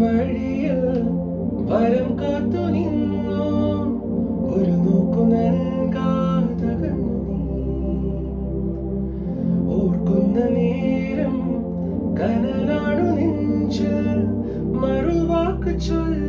വഴിയിൽ വരം കാത്തു നിന്നു? ഒരു നോക്കു നൽകാതകന്നു ഓർക്കുന്ന നേരം കനലാണു നെഞ്ചിൽ മറുവാക്ക് ചൊല്ലാത്തതിന്റെ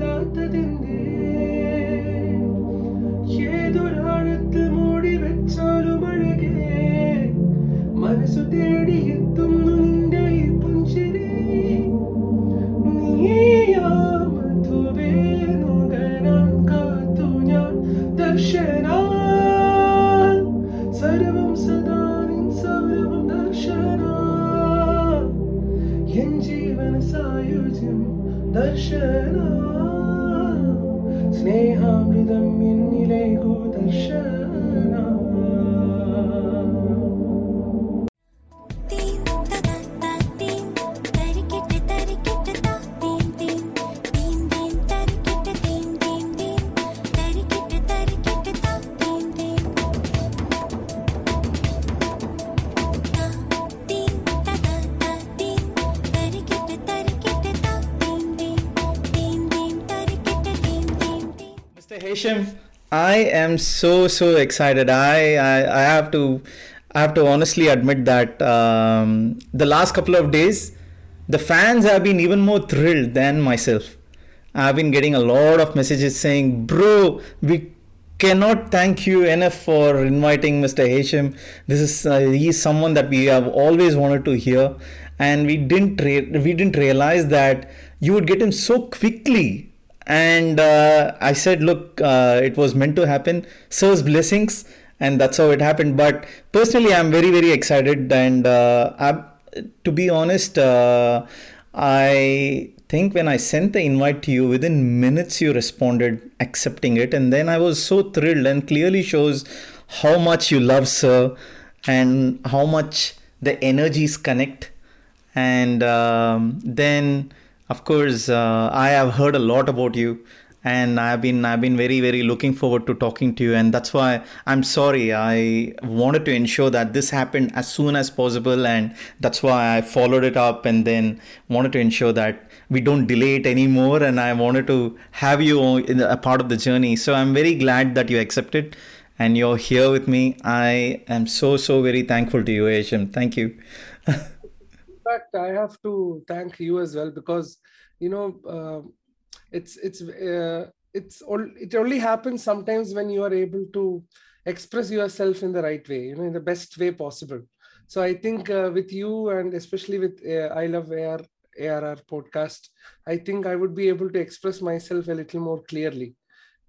so so excited. I, I I have to I have to honestly admit that um, the last couple of days, the fans have been even more thrilled than myself. I've been getting a lot of messages saying, "Bro, we cannot thank you enough for inviting Mr. Hesham. This is uh, he's someone that we have always wanted to hear, and we didn't re- we didn't realize that you would get him so quickly." And uh, I said, "Look, uh, it was meant to happen. Sir's blessings." And that's how it happened. But personally, I'm very, very excited. And uh, I'm, to be honest, uh, I think when I sent the invite to you, within minutes you responded accepting it. And then I was so thrilled and clearly shows how much you love Sir and how much the energies connect. And um, then, of course, uh, I have heard a lot about you and I've been I've been very very looking forward to talking to you and that's why I'm sorry. I wanted to ensure that this happened as soon as possible and that's why I followed it up and then wanted to ensure that we don't delay it anymore and I wanted to have you in a part of the journey. So I'm very glad that you accepted and you're here with me. I am so so very thankful to you Hesham thank you fact, I have to thank you as well because you know um it's it's uh, it's all it only happens sometimes when you are able to express yourself in the right way, you know, in the best way possible. So I think uh, with you and especially with uh, I Love AR ARR podcast, I think I would be able to express myself a little more clearly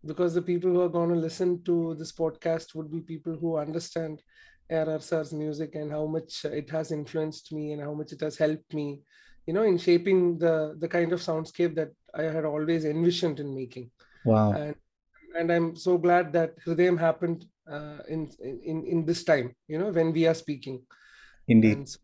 because the people who are going to listen to this podcast would be people who understand Sir's music and how much it has influenced me and how much it has helped me, you know, in shaping the the kind of soundscape that I had always envisioned in making. wow And and I'm so glad that Hridayam happened uh, in in in this time, you know, when we are speaking. indeed so,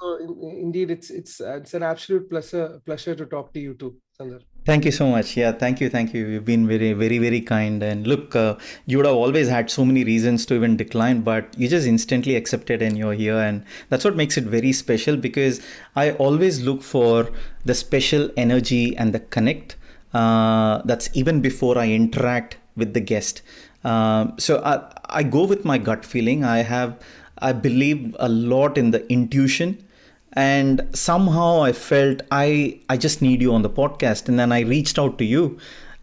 so in, indeed, it's it's uh, it's an absolute pleasure pleasure to talk to you too, Sandar. Thank you so much. Yeah, thank you, thank you. You've been very, very, very kind. And look, uh, you would have always had so many reasons to even decline, but you just instantly accepted and you're here. And that's what makes it very special because I always look for the special energy and the connect uh, that's even before I interact with the guest. Um, so I, I go with my gut feeling. I have, I believe a lot in the intuition and somehow i felt i i just need you on the podcast. And then i reached out to you.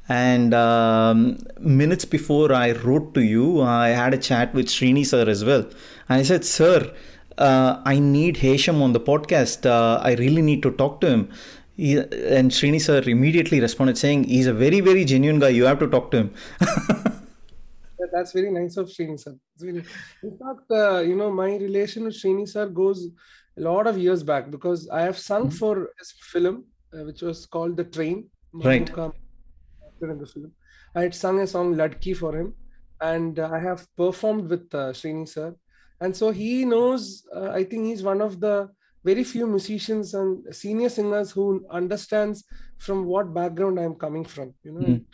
And um, minutes before i wrote to you i had a chat with srini sir as well. And i said sir uh, i need hesham on the podcast. Uh, i really need to talk to him. He, and srini sir immediately responded saying he's a very very genuine guy. You have to talk to him. That's very nice of Srini sir. In fact, uh, you know, my relation with Srini sir goes a lot of years back because I have sung for his film, uh, which was called The Train. Right. In the film, I had sung a song Ladki for him, and uh, I have performed with uh, Srini sir, and so he knows. Uh, I think he's one of the very few musicians and senior singers who understands from what background I'm coming from. You know, Mm.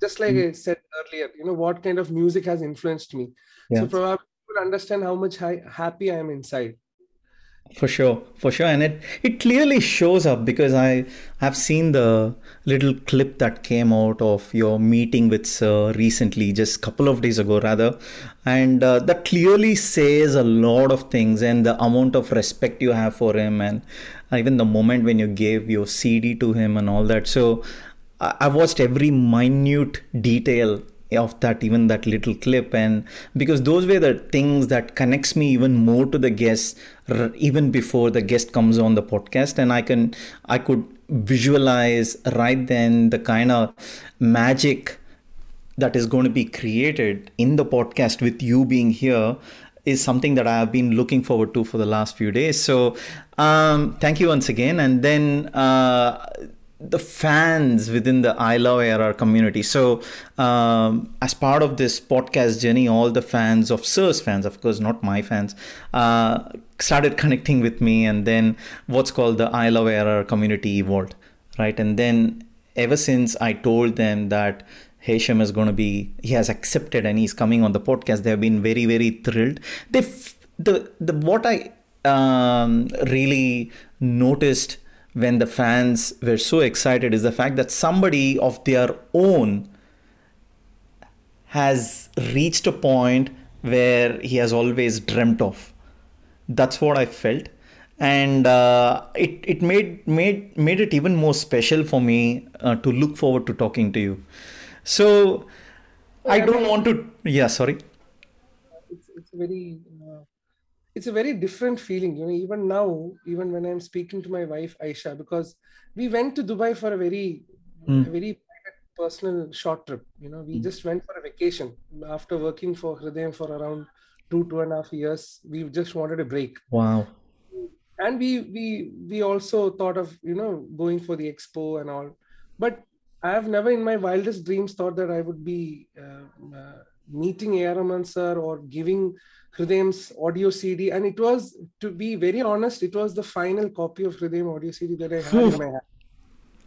just like I said earlier, you know, what kind of music has influenced me. Yeah. So probably understand how much hi- happy I am inside. For sure, for sure, and it it clearly shows up because I have seen the little clip that came out of your meeting with Sir recently, just couple of days ago, rather, and uh, that clearly says a lot of things and the amount of respect you have for him, and even the moment when you gave your CD to him and all that. So I I watched every minute detail of that even that little clip and because those were the things that connects me even more to the guest even before the guest comes on the podcast and i can i could visualize right then the kind of magic that is going to be created in the podcast with you being here is something that I have been looking forward to for the last few days. So, um, thank you once again. And then uh, the fans within the I Love ARR community. So, um, as part of this podcast journey, all the fans of Sir's fans, of course, not my fans, uh, started connecting with me. And then what's called the I Love ARR community evolved, right? And then ever since I told them that Hesham is going to be, he has accepted and he's coming on the podcast. They have been very, very thrilled. They, the, the, what I um, really noticed when the fans were so excited is the fact that somebody of their own has reached a point where he has always dreamt of. That's what I felt, and uh, it it made made made it even more special for me uh, to look forward to talking to you. So I don't want to. Yeah, sorry. it's it's very uh, it's a very different feeling you know even now even when i'm speaking to my wife aisha because we went to dubai for a very Mm. a very personal short trip you know we just went for a vacation after working for hridayam for around two two and a half years we just wanted a break Wow. and we we we also thought of you know going for the expo and all but i have never in my wildest dreams thought that i would be uh, uh, meeting A.R. Sir or giving Hridayam's audio CD. And it was, to be very honest, it was the final copy of Hridayam audio CD that I had in my hand.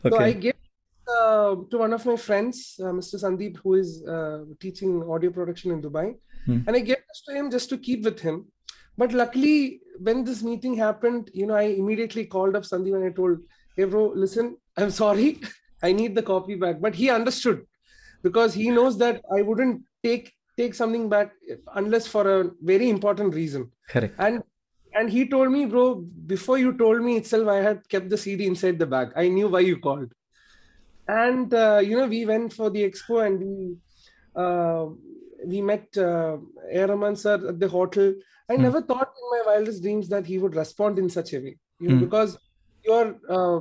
So I gave uh, to one of my friends, uh, Mr. Sandeep, who is uh, teaching audio production in Dubai, Hmm. and I gave this to him just to keep with him. But luckily, when this meeting happened, you know, I immediately called up Sandeep and I told, "Hey, bro, listen, I'm sorry, I need the copy back." But he understood because he knows that I wouldn't take take something back unless for a very important reason Correct. and and he told me bro before you told me itself i had kept the cd inside the bag i knew why you called and uh, you know we went for the expo and we uh, we met uh, A. Rahman sir at the hotel i Hmm. never thought in my wildest dreams that he would respond in such a way you know Hmm. because you're uh,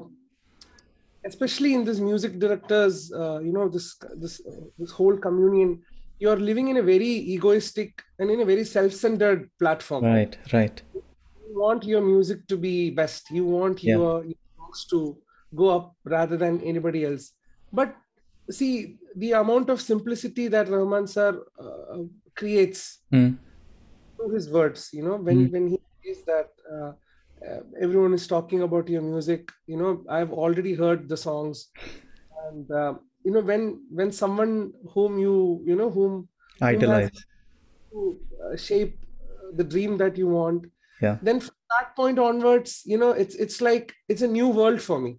especially in this music directors uh, you know this this this whole communion you're living in a very egoistic and in a very self-centered platform Right. Right. you want your music to be best you want Yeah. your, your songs to go up rather than anybody else but see the amount of simplicity that rahman sir uh, creates Hmm. through his words you know when Mm. when he says that uh, uh, everyone is talking about your music you know i've already heard the songs and uh, you know when when someone whom you you know whom who Idolize. to uh, shape uh, the dream that you want Yeah. then from that point onwards you know it's it's like it's a new world for me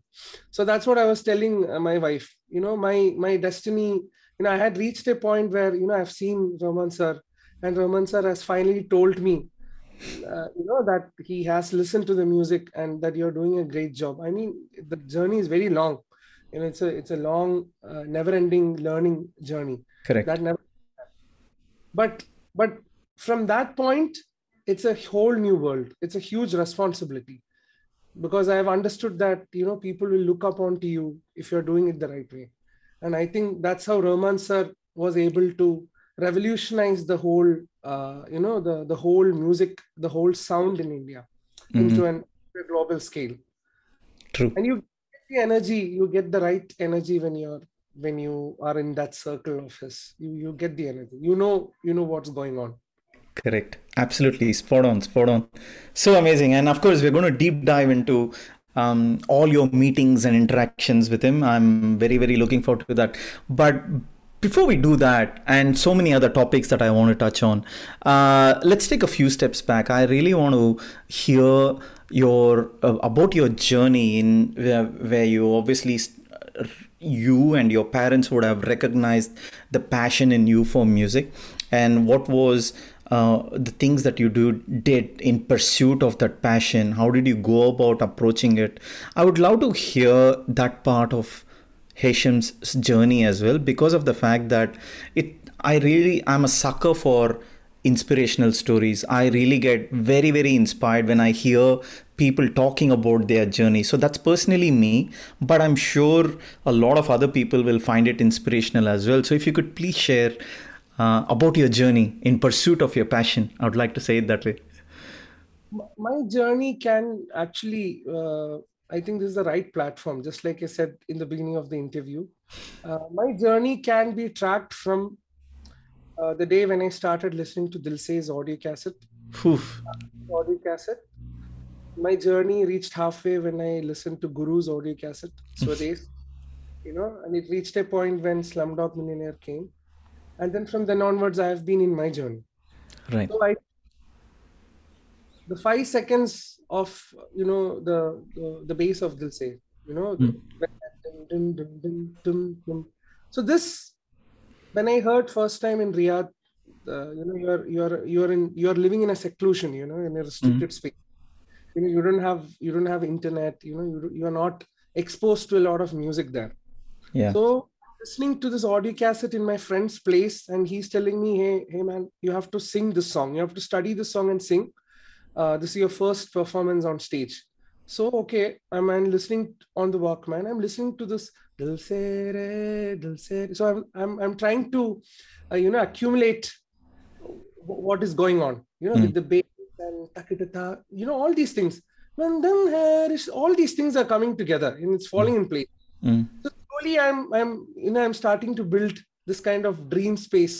so that's what i was telling uh, my wife you know my my destiny you know i had reached a point where you know i've seen Rahman sir and Rahman sir has finally told me uh, you know that he has listened to the music and that you're doing a great job i mean the journey is very long you know it's a it's a long uh, never ending learning journey. Correct. that never but but from that point it's a whole new world. It's a huge responsibility. Because i have understood that you know people will look up onto you if you're doing it the right way. And i think that's how Rahman sir was able to revolutionize the whole uh, you know the the whole music the whole sound in india into an a global scale. True. and you the energy you get the right energy when you're when you are in that circle of his you you get the energy you know you know what's going on Correct. Absolutely. Spot on. Spot on. So amazing. And of course, we're going to deep dive into um, all your meetings and interactions with him. I'm very, very looking forward to that. But before we do that, and so many other topics that I want to touch on, uh, let's take a few steps back. I really want to hear your uh, about your journey in where, where you obviously st- you and your parents would have recognized the passion in you for music, and what was uh, the things that you do did in pursuit of that passion. How did you go about approaching it? I would love to hear that part of Hesham's journey as well because of the fact that it I really I'm a sucker for inspirational stories. I really get very very inspired when I hear people talking about their journey. So that's personally me, but I'm sure a lot of other people will find it inspirational as well. So if you could please share uh, about your journey in pursuit of your passion, I would like to say it that way. my journey can actually uh, i think this is the right platform. Just like i said in the beginning of the interview uh, my journey can be tracked from uh, the day when i started listening to Dil Se's audio cassette. Oof. audio cassette. My journey reached halfway when i listened to guru's audio cassette swades you know and it reached a point when slumdog millionaire came. And then from then onwards i have been in my journey. Right. so I, the five seconds of you know the the, the bass of Dil Se, you know. dum. So this, when I heard first time in Riyadh, uh, you know, you're you're you're in you're living in a seclusion, you know, in a restricted space. You know, you don't have you don't have internet. You know, you you are not exposed to a lot of music there. Yeah. So listening to this audio cassette in my friend's place, and he's telling me, "Hey, hey, man, you have to sing this song. You have to study this song and sing. Uh, this is your first performance on stage." So okay, I'm, I'm listening on the Walkman. I'm listening to this Dil Se Re, Dil Se Re. So I'm I'm I'm trying to, uh, you know, accumulate wh- what is going on. You know, Mm. with the bass and takitata, you know, all these things. When then all these things are coming together and it's falling in place Mm. so slowly i'm i'm you know i'm starting to build this kind of dream space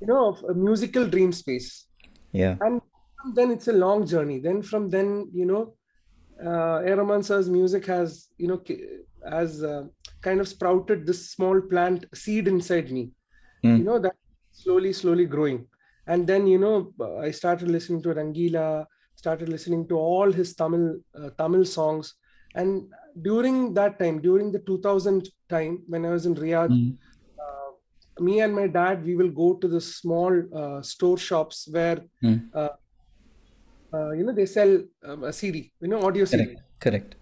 you know of a musical dream space Yeah. and then it's a long journey then from then you know uh music has you know has uh, kind of sprouted this small plant seed inside me Mm. you know that slowly slowly growing and then you know i started listening to Rangeela started listening to all his tamil uh, tamil songs and during that time during the 2000 time when i was in riyadh Mm. uh, me and my dad we will go to the small uh, store shops where Mm. uh, uh, uh, you know, they sell um, a CD, you know, audio CD. Correct. Correct.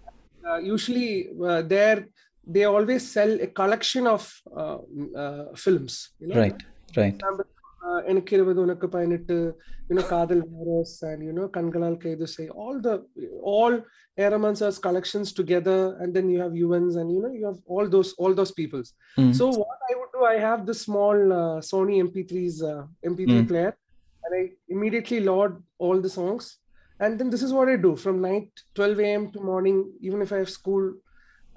Uh, usually, uh, there they always sell a collection of mm, films. You know? Right. Right. എനിക്ക് ഇരുപത് you know, Kadal കാതൽ and you know, കൺകളാൽ കെയ്തു say all the all A R Rahman's as collections together, and then you have Yuvan's and you know you have all those all those peoples. Hmm. So what I would do, I have Sony small Sony MP3s MP3 hmm. player. MP3 Mm. player and I immediately load all the songs and then this is what I do from night 12 a.m. to morning even if I have school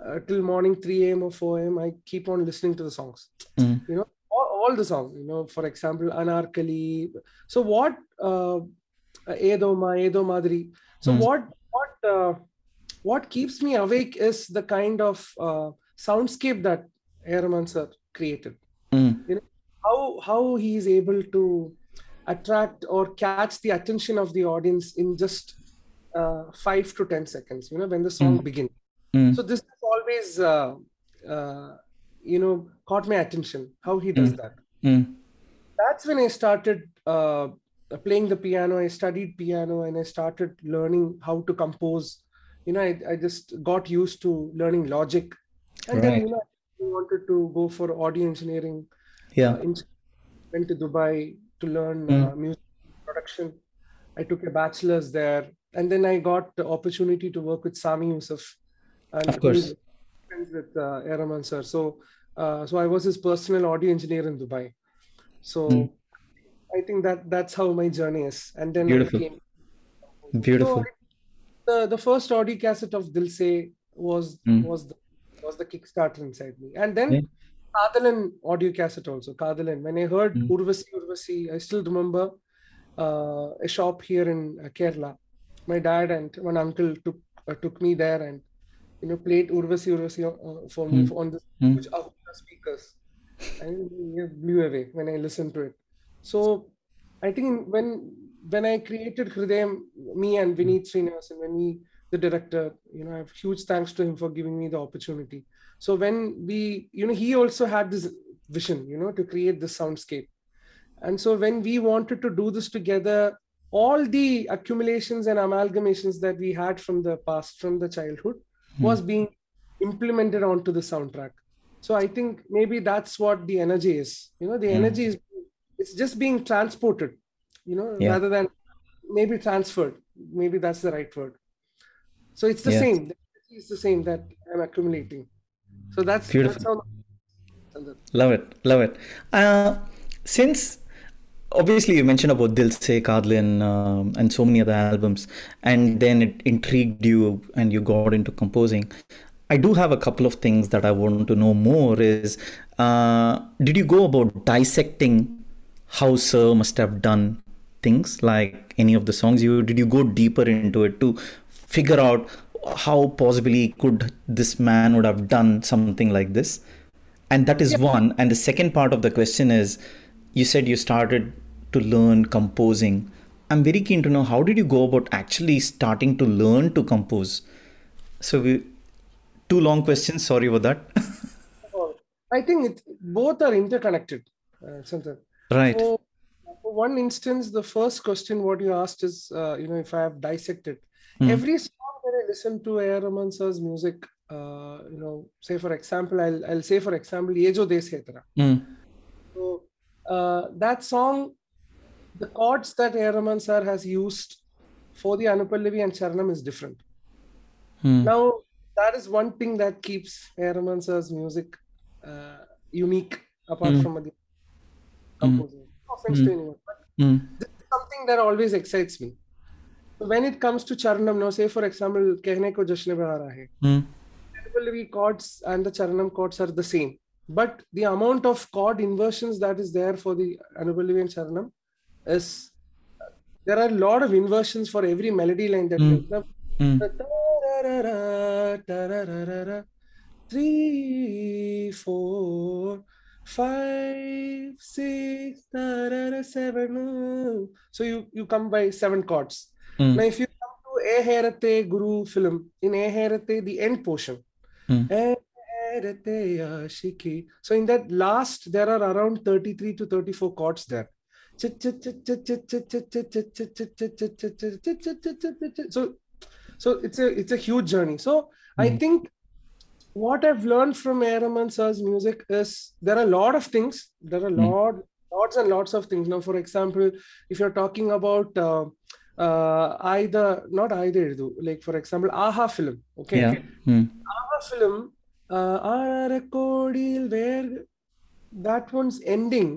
uh, till morning 3 a.m. or 4 a.m. I keep on listening to the songs Mm. you know all, all the songs you know for example anarkali so what uh edoma edo madri so Hmm. what what uh, what keeps me awake is the kind of uh, soundscape that A.R. Rahman sir created Mm. You know, how how he is able to attract or catch the attention of the audience in just uh, 5 to 10 seconds you know when the song Mm. begins Mm. so this has always uh, uh, you know caught my attention how he does Mm. that Mm. that's when i started uh, playing the piano i studied piano and i started learning how to compose you know i, I just got used to learning logic and then you know i wanted to go for audio engineering Yeah. uh, went to dubai to learn Mm. uh, music production i took a bachelor's there and then i got the opportunity to work with sami yusuf and Of course. friends with uh, A.R. Rahman sir so uh, so i was his personal audio engineer in dubai so Mm. i think that that's how my journey is and then Beautiful. I came Beautiful. so the the first audio cassette of Dil Se was Mm. was the was the kickstarter inside me, and then Yeah. Kadhalan audio cassette also Kadhalan. When I heard Mm. Urvasi Urvasi, I still remember uh, a shop here in uh, Kerala. My dad and one uncle took uh, took me there and you know played Urvasi Urvasi uh, for me Mm. on the Mm. speakers. And it blew away when I listened to it. So I think when when I created Hridayam, me and Vineeth Sreenivasan, when we the director, you know, I have huge thanks to him for giving me the opportunity. So when we, you know, he also had this vision, you know, to create this soundscape. And so when we wanted to do this together, all the accumulations and amalgamations that we had from the past, from the childhood, hmm. was being implemented onto the soundtrack. So I think maybe that's what the energy is. You know, the hmm. energy is it's just being transported, you know, Yeah. rather than maybe transferred. Maybe that's the right word. So it's the Yes. same. it's the same that I'm accumulating. So that's Beautiful. That's how, Love it, love it. Uh, since obviously you mentioned about Dil Se Kadhalan um, and so many other albums, and then it intrigued you and you got into composing. I do have a couple of things that I want to know more. Is uh, did you go about dissecting how Sir must have done things like any of the songs? You did you go deeper into it to figure out how possibly could this man would have done something like this? and that is one. And the second part of the question is you said you started to learn composing. I'm very keen to know how did you go about actually starting to learn to compose? So we two long questions. Sorry about that. I think it, both are interconnected. Uh, right. So, one instance, the first question what you asked is, uh, you know, if I have dissected Hmm. every song that I listen to A.R. Rahman sir's music, uh, you know, say for example, I'll, I'll say for example, Ye Jo Desh Hai Tera. Mm, So uh, that song, the chords that A.R. Rahman sir has used for the Anupallavi and Charanam is different. mm, Now, that is one thing that keeps A.R. Rahman sir's music uh, unique apart Mm. from the composing. No offense to anyone, but mm, this is something that always excites me. So when it comes to Charanam, now say for example, Kehne ko Jashne Bahar Aaye, mm, chords and the Charanam chords are the same. But the amount of chord inversions that is there for the Anupallavi and Charanam is there are a lot of inversions for every melody line that Mm. have. mm, Ta-ra-ra-ra, ta-ra-ra-ra-ra, Three, four, five, six, ta-ra-ra, seven. So you, you come by seven chords. Mm, Now, if you come to Ae Hairathe Guru film, in Ae Hairathe, the end portion, mm. Eh. So in that last, there are around 33 to 34 chords there. So, so it's a it's a huge journey. So I Mm. think what I've learned from A. Rahman sir's music is there are a lot of things. There are Mm. lot, lots and lots of things. Now, for example, if you're talking about uh, uh, either not either Irdu, like for example, Aha film. Okay, yeah mm, Aha film, uh, where that one's ending.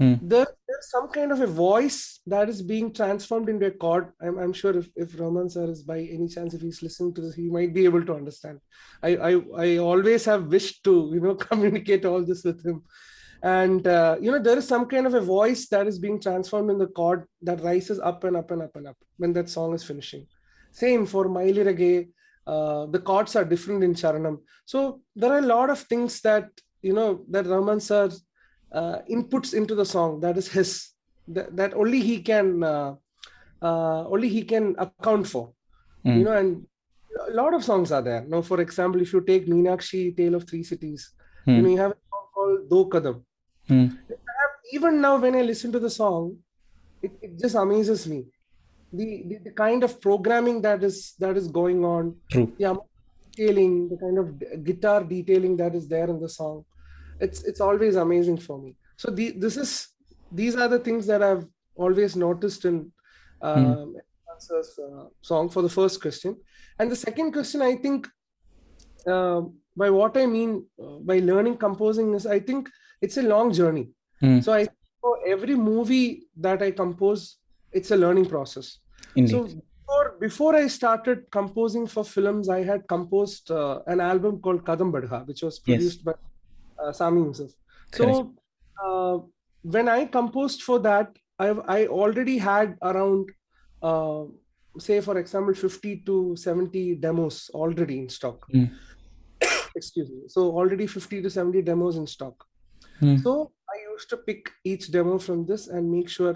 mm, There, there's some kind of a voice that is being transformed into a chord. I'm, I'm sure if, if Rahman sir is by any chance, if he's listening to this, he might be able to understand. I, I, I always have wished to, you know, communicate all this with him. And, uh, you know, there is some kind of a voice that is being transformed in the chord that rises up and up and up and up when that song is finishing. Same for Maili Rage. Uh, the chords are different in Charanam. So there are a lot of things that, you know, that Rahman sir uh, inputs into the song that is his that, that only he can uh, uh, only he can account for mm, you know and a lot of songs are there now for example if you take Meenaxi Tale of Three Cities you know mm, you have called Do Kadam. Mm, even now when I listen to the song it, it just amazes me. The, the the kind of programming that is that is going on. True. The detailing, the kind of guitar detailing that is there in the song, it's it's always amazing for me. So the this is these are the things that I've always noticed in um, Answer's uh, song for the first question, and the second question I think uh, by what I mean uh, by learning composing is I think it's a long journey. mm, So I for every movie that I compose, it's a learning process. indeed So before, before I started composing for films, I had composed uh, an album called Kadam Badha, which was Yes. produced by uh, Sami Yusuf. Correct. So uh, when I composed for that, I I already had around, uh, say for example, 50 to 70 demos already in stock. Mm. Excuse me. So already 50 to 70 demos in stock. Hmm. So I used to pick each demo from this and make sure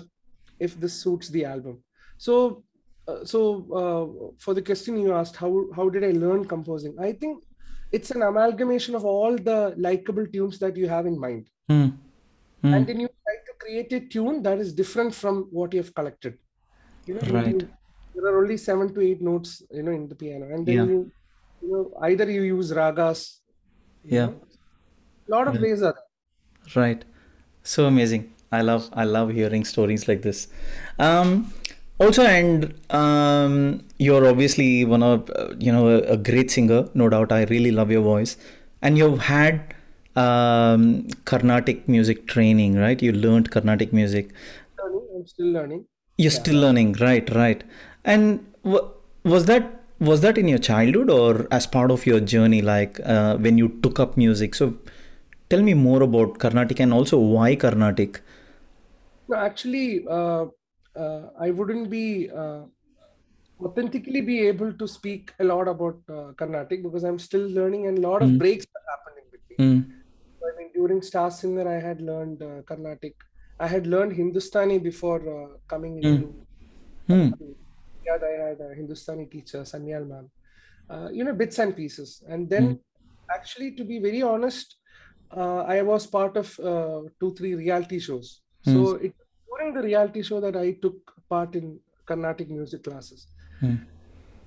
if this suits the album. So, uh, so uh, for the question you asked, how how did I learn composing? I think it's an amalgamation of all the likable tunes that you have in mind, Hmm. Hmm. and then you try to create a tune that is different from what you have collected. You know, Right. you- there are only seven to eight notes, you know, in the piano, and then Yeah. you, you know, either you use ragas. you Yeah. know. lot of ways are there. Right. So amazing. I love I love hearing stories like this. Um, also, and um, you're obviously one of uh, you know a, a great singer, no doubt. I really love your voice, and you've had um, Carnatic music training, right? You learned Carnatic music. learning. I'm still learning. You're still learning, right? Right. And w- was that was that in your childhood or as part of your journey, like uh, when you took up music? So, tell me more about Carnatic and also why Carnatic. No, actually, uh, uh, I wouldn't be uh, authentically be able to speak a lot about uh, Carnatic because I'm still learning, and a lot of breaks have happened in between. Mm. I mean, during Star Singer, I had learned uh, Carnatic. I had learned Hindustani before uh, coming into. Hmm. I had a Hindustani teacher, Sanyal ma'am. Uh, you know, bits and pieces. And then, actually, to be very honest, uh, I was part of uh, two, three reality shows. So it during the reality show that I took part in Carnatic music classes. Hmm.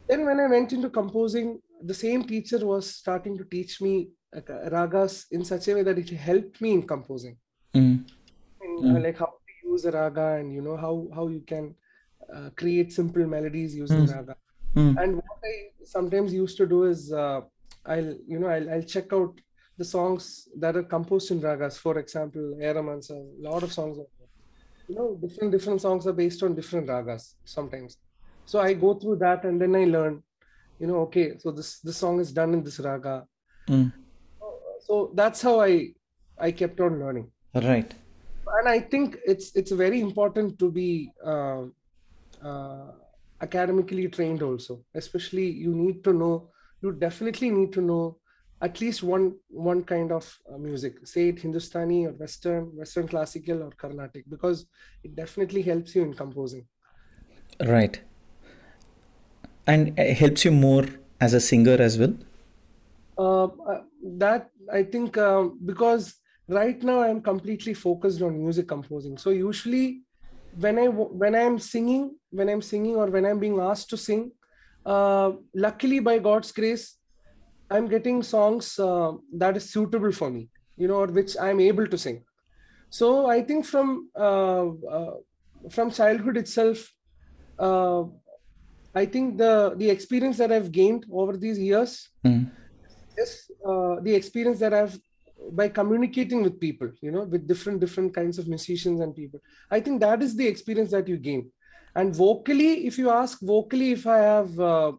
Then, when I went into composing, the same teacher was starting to teach me uh, ragas in such a way that it helped me in composing Mm. in, uh, like how to use a raga and you know how how you can uh, create simple melodies using raga. Mm. and what i sometimes used to do is uh, i'll you know I'll, I'll check out the songs that are composed in ragas. For example Eramansa, a lot of songs you know different different songs are based on different ragas sometimes. So i go through that and then i learn you know okay so this this song is done in this raga. Mm. so that's how i i kept on learning. Right. and I think it's it's very important to be uh, academically trained also. Especially you need to know you definitely need to know at least one one kind of uh, music, say it Hindustani or Western, Western classical or Carnatic, because it definitely helps you in composing. Right. And it helps you more as a singer as well. Uh, uh, that I think uh, because right now I'm completely focused on music composing. So usually, when I when I'm singing, when I'm singing or when I'm being asked to sing, uh, luckily by God's grace, I'm getting songs uh, that is suitable for me, you know, or which I'm able to sing. So I think from uh, uh, from childhood itself, uh, I think the the experience that I've gained over these years Mm. is uh, the experience that I've by communicating with people, you know, with different different kinds of musicians and people. I think that is the experience that you gain. And vocally, if you ask vocally, if I have uh,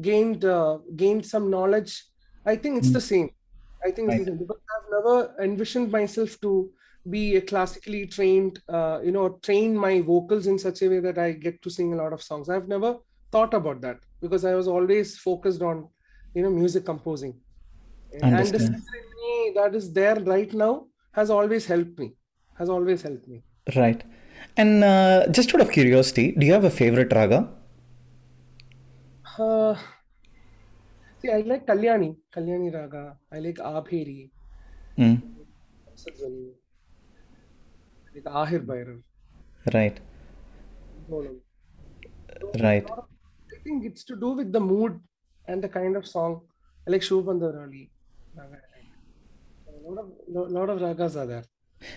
gained uh, gained some knowledge, I think it's the same. I think it's because I've never envisioned myself to be a classically trained, uh, you know, train my vocals in such a way that I get to sing a lot of songs. I've never thought about that because I was always focused on, you know, music composing. And the Understand. me that is there right now has always helped me. Has always helped me. Right. And uh, just out of curiosity, do you have a favorite raga? Uh, see, I like Kalyani, Kalyani Raga. I like Abheri, Mm. I like Ahir Bhairav, Right. Right. I think it's to do with the mood and the kind of song. I like Shubhapantuvarali. Raga. A lot of, lo- lot of ragas are there.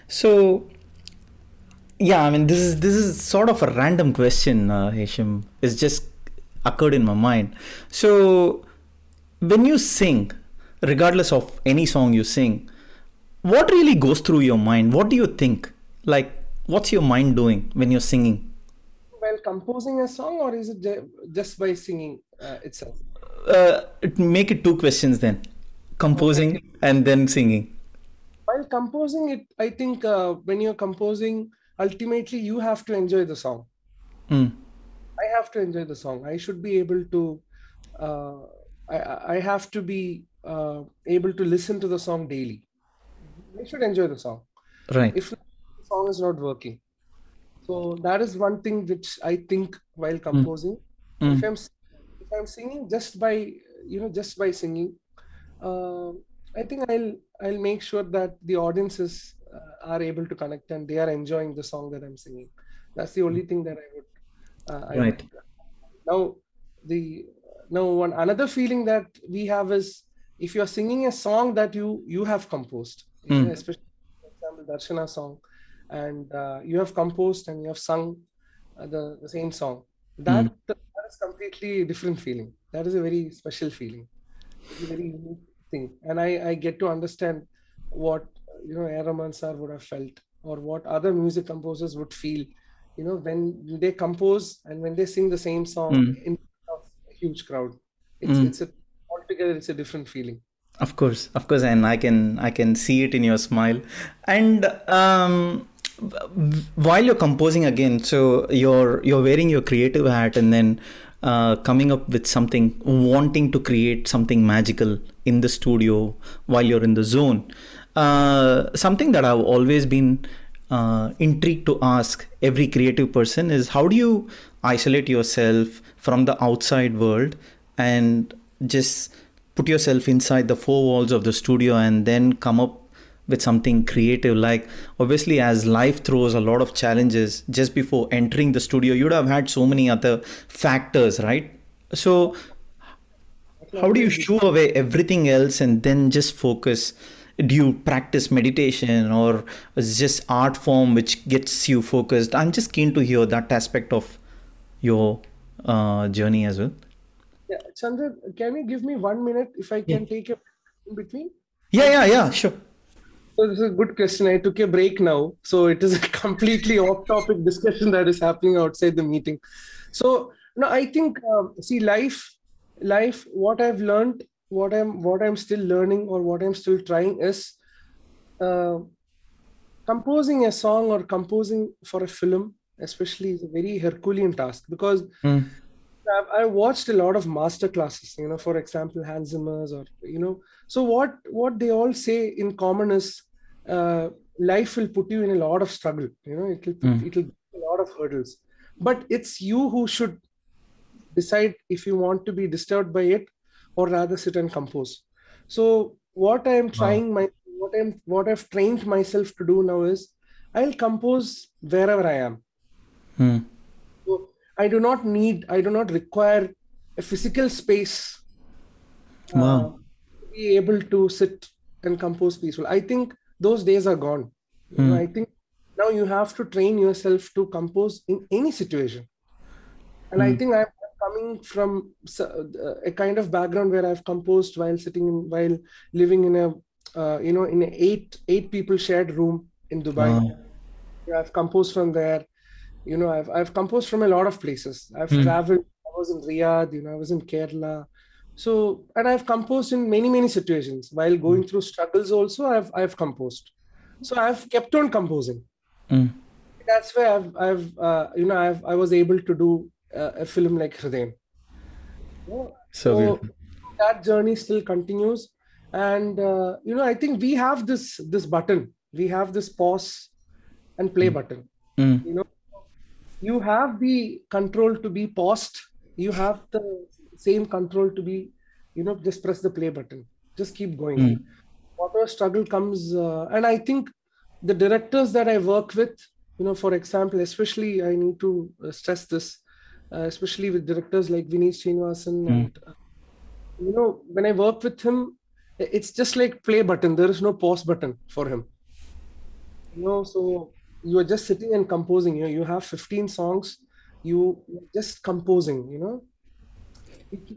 So, yeah, I mean, this is this is sort of a random question, uh, Hesham. It's just occurred in my mind. So, when you sing, regardless of any song you sing, what really goes through your mind? What do you think? Like, what's your mind doing when you're singing? While composing a song, or is it just by singing uh, itself? Uh, make it two questions then: composing and then singing. while composing it i think uh, when you're composing ultimately you have to enjoy the song Mm. i have to enjoy the song i should be able to uh, I, I have to be uh, able to listen to the song daily i should enjoy the song Right. if the song is not working. So that is one thing which I think while composing. Mm. If I'm if I'm singing just by you know just by singing, uh, I think I'll I'll make sure that the audience uh, are able to connect and they are enjoying the song that I'm singing. That's the only thing that I would. Uh, I Right. would now the now one another feeling that we have is if you're singing a song that you you have composed Mm. especially for example darshana song and uh, you have composed and you have sung uh, the, the same song that, that is completely different feeling that is a very special feeling it's a very unique thing and i i get to understand what you know A. Rahman sir would have felt or what other music composers would feel you know when they compose and when they sing the same song Mm. in front of a huge crowd it's Mm. it's a altogether it's a different feeling Of course, of course, and I can I can see it in your smile. And um, while you're composing again, so you're you're wearing your creative hat and then uh, coming up with something, wanting to create something magical in the studio while you're in the zone. Uh, something that I've always been uh, intrigued to ask every creative person is how do you isolate yourself from the outside world and just put yourself inside the four walls of the studio and then come up with something creative? Like obviously as life throws a lot of challenges just before entering the studio you'd have had so many other factors right? So how do you shoo away everything else and then just focus do you practice meditation or is just art form which gets you focused i'm just keen to hear that aspect of your uh, journey as well yeah chandra can you give me one minute if i can take a in between yeah yeah yeah sure So this is a good question. I took a break now, so it is a completely off-topic discussion that is happening outside the meeting. So no, I think um, see life, life. What I've learned, what I'm, what I'm still learning, or what I'm still trying is uh, composing a song or composing for a film, especially, is a very Herculean task because Mm. I've, I watched a lot of master classes, you know, for example, Hans Zimmer's or, you know, so what, what they all say in common is uh, life will put you in a lot of struggle, you know, it'll, put, Mm. it'll be a lot of hurdles, but it's you who should decide if you want to be disturbed by it or rather sit and compose. So what I am trying my, what I'm, what I've trained myself to do now is I'll compose wherever I am. Hmm. So I do not need, I do not require a physical space uh, Wow. to be able to sit and compose peaceful. I think those days are gone. Hmm. I think now you have to train yourself to compose in any situation. And I Hmm. think I'm coming from uh, a kind of background where I've composed while sitting in, while living in a, uh, you know, in a eight eight people shared room in Dubai. Wow. Yeah, I've composed from there. You know, I've I've composed from a lot of places. I've Hmm. traveled. I was in Riyadh. You know, I was in Kerala. So, and I've composed in many many situations. While going through struggles, also I've I've composed. So I've kept on composing. Hmm. That's where I've I've uh, you know I've I was able to do a film like Hridayam. Yeah. So that journey still continues and uh, you know i think we have this this button we have this pause and play button Hmm. you know you have the control to be paused you have the same control to be you know just press the play button just keep going Mm. whatever struggle comes uh, and i think the directors that i work with you know for example especially i need to uh, stress this uh, especially with directors like Vineeth Sreenivasan Mm. and uh, you know when i work with him it's just like play button there is no pause button for him you know so you are just sitting and composing you know you have 15 songs you just composing you know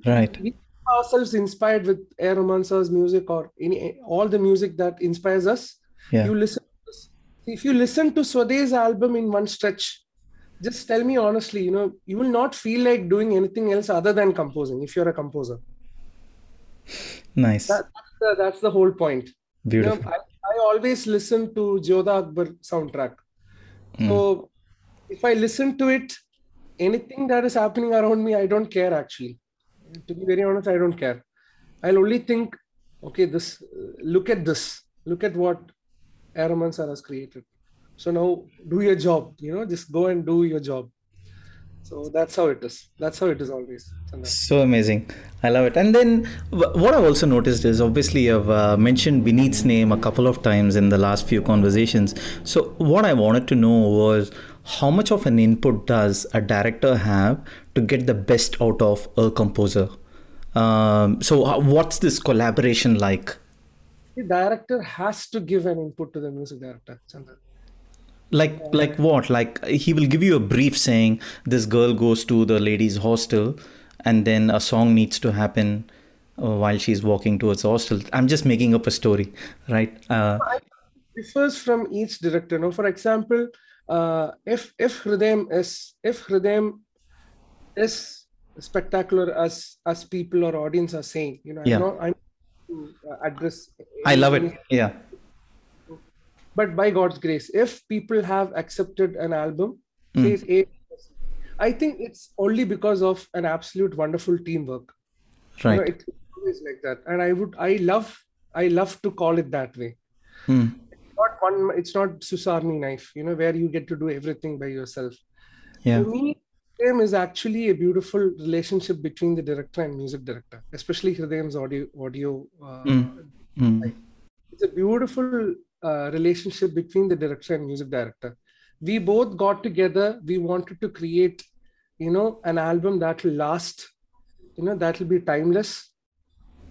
Right. we ourselves inspired with A.R. Rahman sir's music or any all the music that inspires us Yeah. you listen if you listen to Swades album in one stretch just tell me honestly you know you will not feel like doing anything else other than composing if you're a composer Nice. that, that's, the, that's the whole point you know, Beautiful. I, I always listen to Jodhaa Akbar soundtrack. Hmm. So if I listen to it, anything that is happening around me, I don't care actually. To be very honest, I don't care. I'll only think, okay, this, look at this, look at what A.R. Rahman sir has created. So now do your job, you know, just go and do your job. So that's how it is. That's how it is always. So amazing. I love it. And then what I've also noticed is obviously I've uh, mentioned Vineeth's name a couple of times in the last few conversations. So what I wanted to know was how much of an input does a director have to get the best out of a composer? Um, so what's this collaboration like? The director has to give an input to the music director. Chandra. Like like what? Like he will give you a brief saying this girl goes to the ladies' hostel, and then a song needs to happen uh, while she's walking towards the hostel. I'm just making up a story, right? Uh, differs from each director. No, for example, uh, if if Hridayam is if Hridayam is spectacular as as people or audience are saying, you know, Yeah. I'm not I'm address. I love it. Yeah. But by God's grace, if people have accepted an album, Mm. I think it's only because of an absolute wonderful teamwork. You know, Right. it's always like that, and I would I love I love to call it that way. Hmm. not one it's not Swiss army knife you know where you get to do everything by yourself Yeah. to me Hridayam is actually a beautiful relationship between the director and music director especially Hridayam's audio audio uh, Mm. Hmm. it's a beautiful uh, relationship between the director and music director. We both got together we wanted to create you know an album that will last you know that will be timeless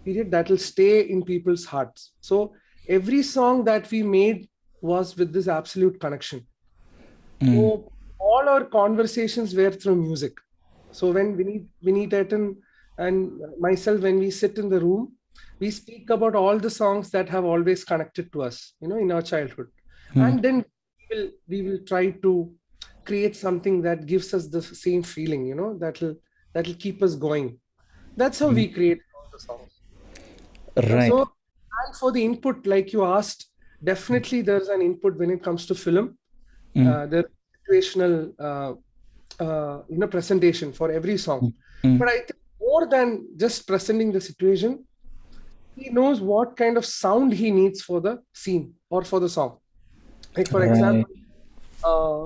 period that will stay in people's hearts. So every song that we made was with this absolute connection. Hmm. so all our conversations were through music. So when Vineeth, Vineeth Etten and myself when we sit in the room we speak about all the songs that have always connected to us you know in our childhood Hmm. and then we will we will try to create something that gives us the same feeling you know that will that will keep us going that's how we create all the songs Right. so and for the input like you asked definitely there's an input when it comes to film Mm. uh, there's situational uh, uh, you know presentation for every song Mm. but i think more than just presenting the situation he knows what kind of sound he needs for the scene or for the song like for Right. example uh,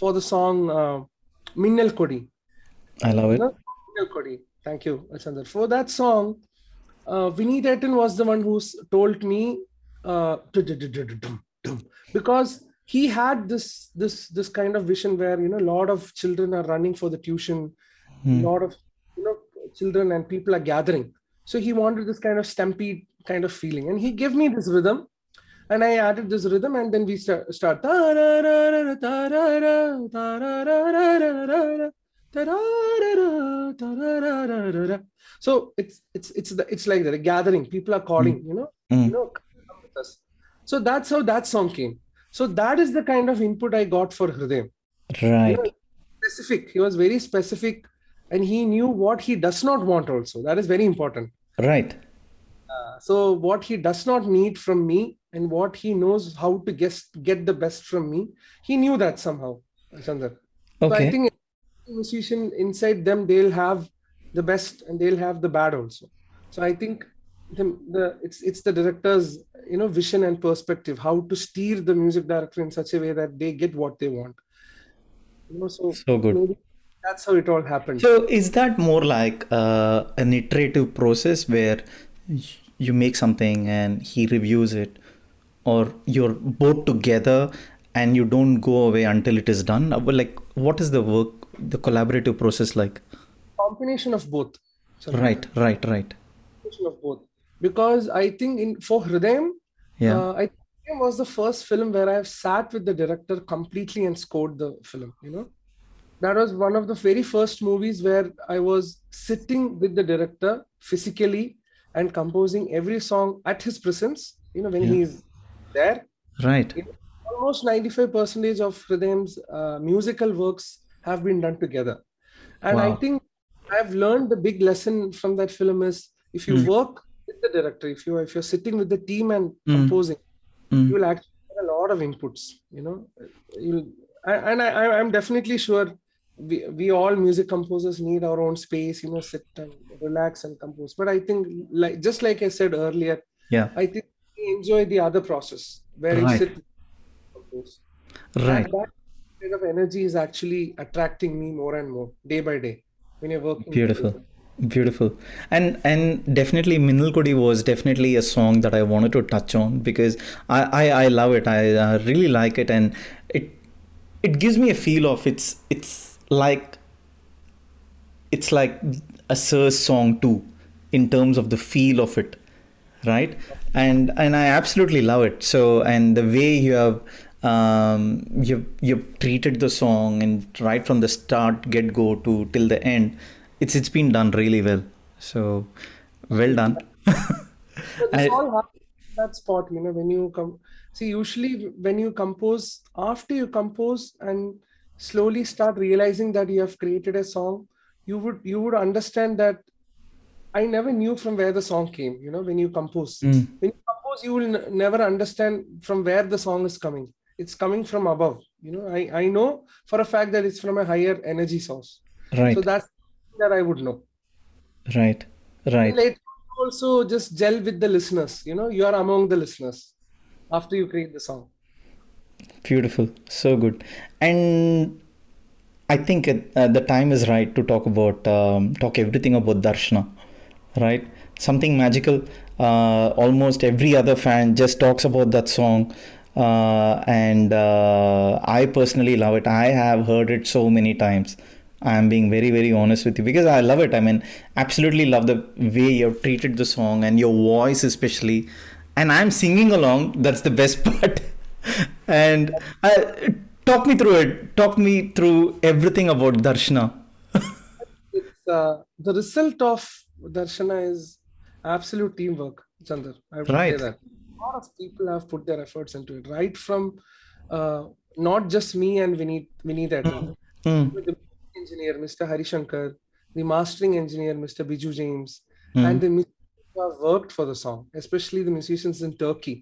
for the song uh, minnal kodi I love it. Minnal Kodi. Thank you. For that song, uh, Vineeth Etten was the one who told me uh, because he had this this this kind of vision where you know a lot of children are running for the tuition, a Hmm. lot of you know children and people are gathering. So he wanted this kind of stampede kind of feeling, and he gave me this rhythm. And I added this rhythm, and then we start. So it's it's it's the, it's like a gathering. People are calling, you know, Mm. you know, come with us. So that's how that song came. So that is the kind of input I got for Hridayam. Right. Specific. He was very specific, and he knew what he does not want. Also, that is very important. Right. Uh, so what he does not need from me and what he knows how to guess, get the best from me he knew that somehow Chandra. so i think musician inside them they'll have the best and they'll have the bad also so i think the, the it's it's the director's you know vision and perspective how to steer the music director in such a way that they get what they want you know so So good. maybe that's how it all happened So is that more like uh, an iterative process where you make something and he reviews it, or you're both together and you don't go away until it is done? Uh, Like, what is the work, the collaborative process like? combination of both Chandra. Right, right, right. combination of both because I think in for Hridayam, Yeah. uh, I was the first film where I've sat with the director completely and scored the film. You know, that was one of the very first movies where I was sitting with the director physically and composing every song at his presence. You know, when Yeah. he's there. Right. Almost 95 percentage of Hridayam's uh, musical works have been done together, and I think I've learned the big lesson from that film is if you Mm. work with the director, if you if you're sitting with the team and Mm. composing, Mm. you will actually get a lot of inputs. You know, you'll and I- I'm definitely sure we we all music composers need our own space. You know, sit and relax and compose. But I think like just like I said earlier, Yeah. I think we enjoy the other process. where Right. you sit compose. Right. And that kind of energy is actually attracting me more and more day by day when you're working. Beautiful. Beautiful. And and definitely Minal Kodi was definitely a song that I wanted to touch on because I, I, I love it. I, uh really like it and it it gives me a feel of it's it's like it's like a Sir's song too in terms of the feel of it right? And and i absolutely love it. So and the way you have um you've you've treated the song and right from the start get go to till the end it's it's been done really well. So well done. I- that spot, you know, when you come. See, usually when you compose, after you compose and slowly start realizing that you have created a song, you would you would understand that I never knew from where the song came. You know, when you compose, Mm. when you compose, you will n- never understand from where the song is coming. It's coming from above. You know, I I know for a fact that it's from a higher energy source. right So that's that I would know. right right later also just gel with the listeners you know you are among the listeners after you create the song Beautiful, so good. And I think uh, the time is right to talk about um, talk everything about Darshana, right? Something magical. Uh, almost every other fan just talks about that song, uh, and uh, I personally love it. I have heard it so many times. I am being very, very honest with you because I love it. I mean, absolutely love the way you have treated the song and your voice, especially. And I'm singing along. That's the best part. And uh, talk me through it. Talk me through everything about Darshana. it's uh, the result of darshana is absolute teamwork chandar i would Right. say that a lot of people have put their efforts into it right from uh, not just me and Vineeth Vineeth Atal, Mm, the engineer Mr. Harishankar, the mastering engineer Mr. Biju James, mm, and the musicians who have worked for the song, especially the musicians in Turkey.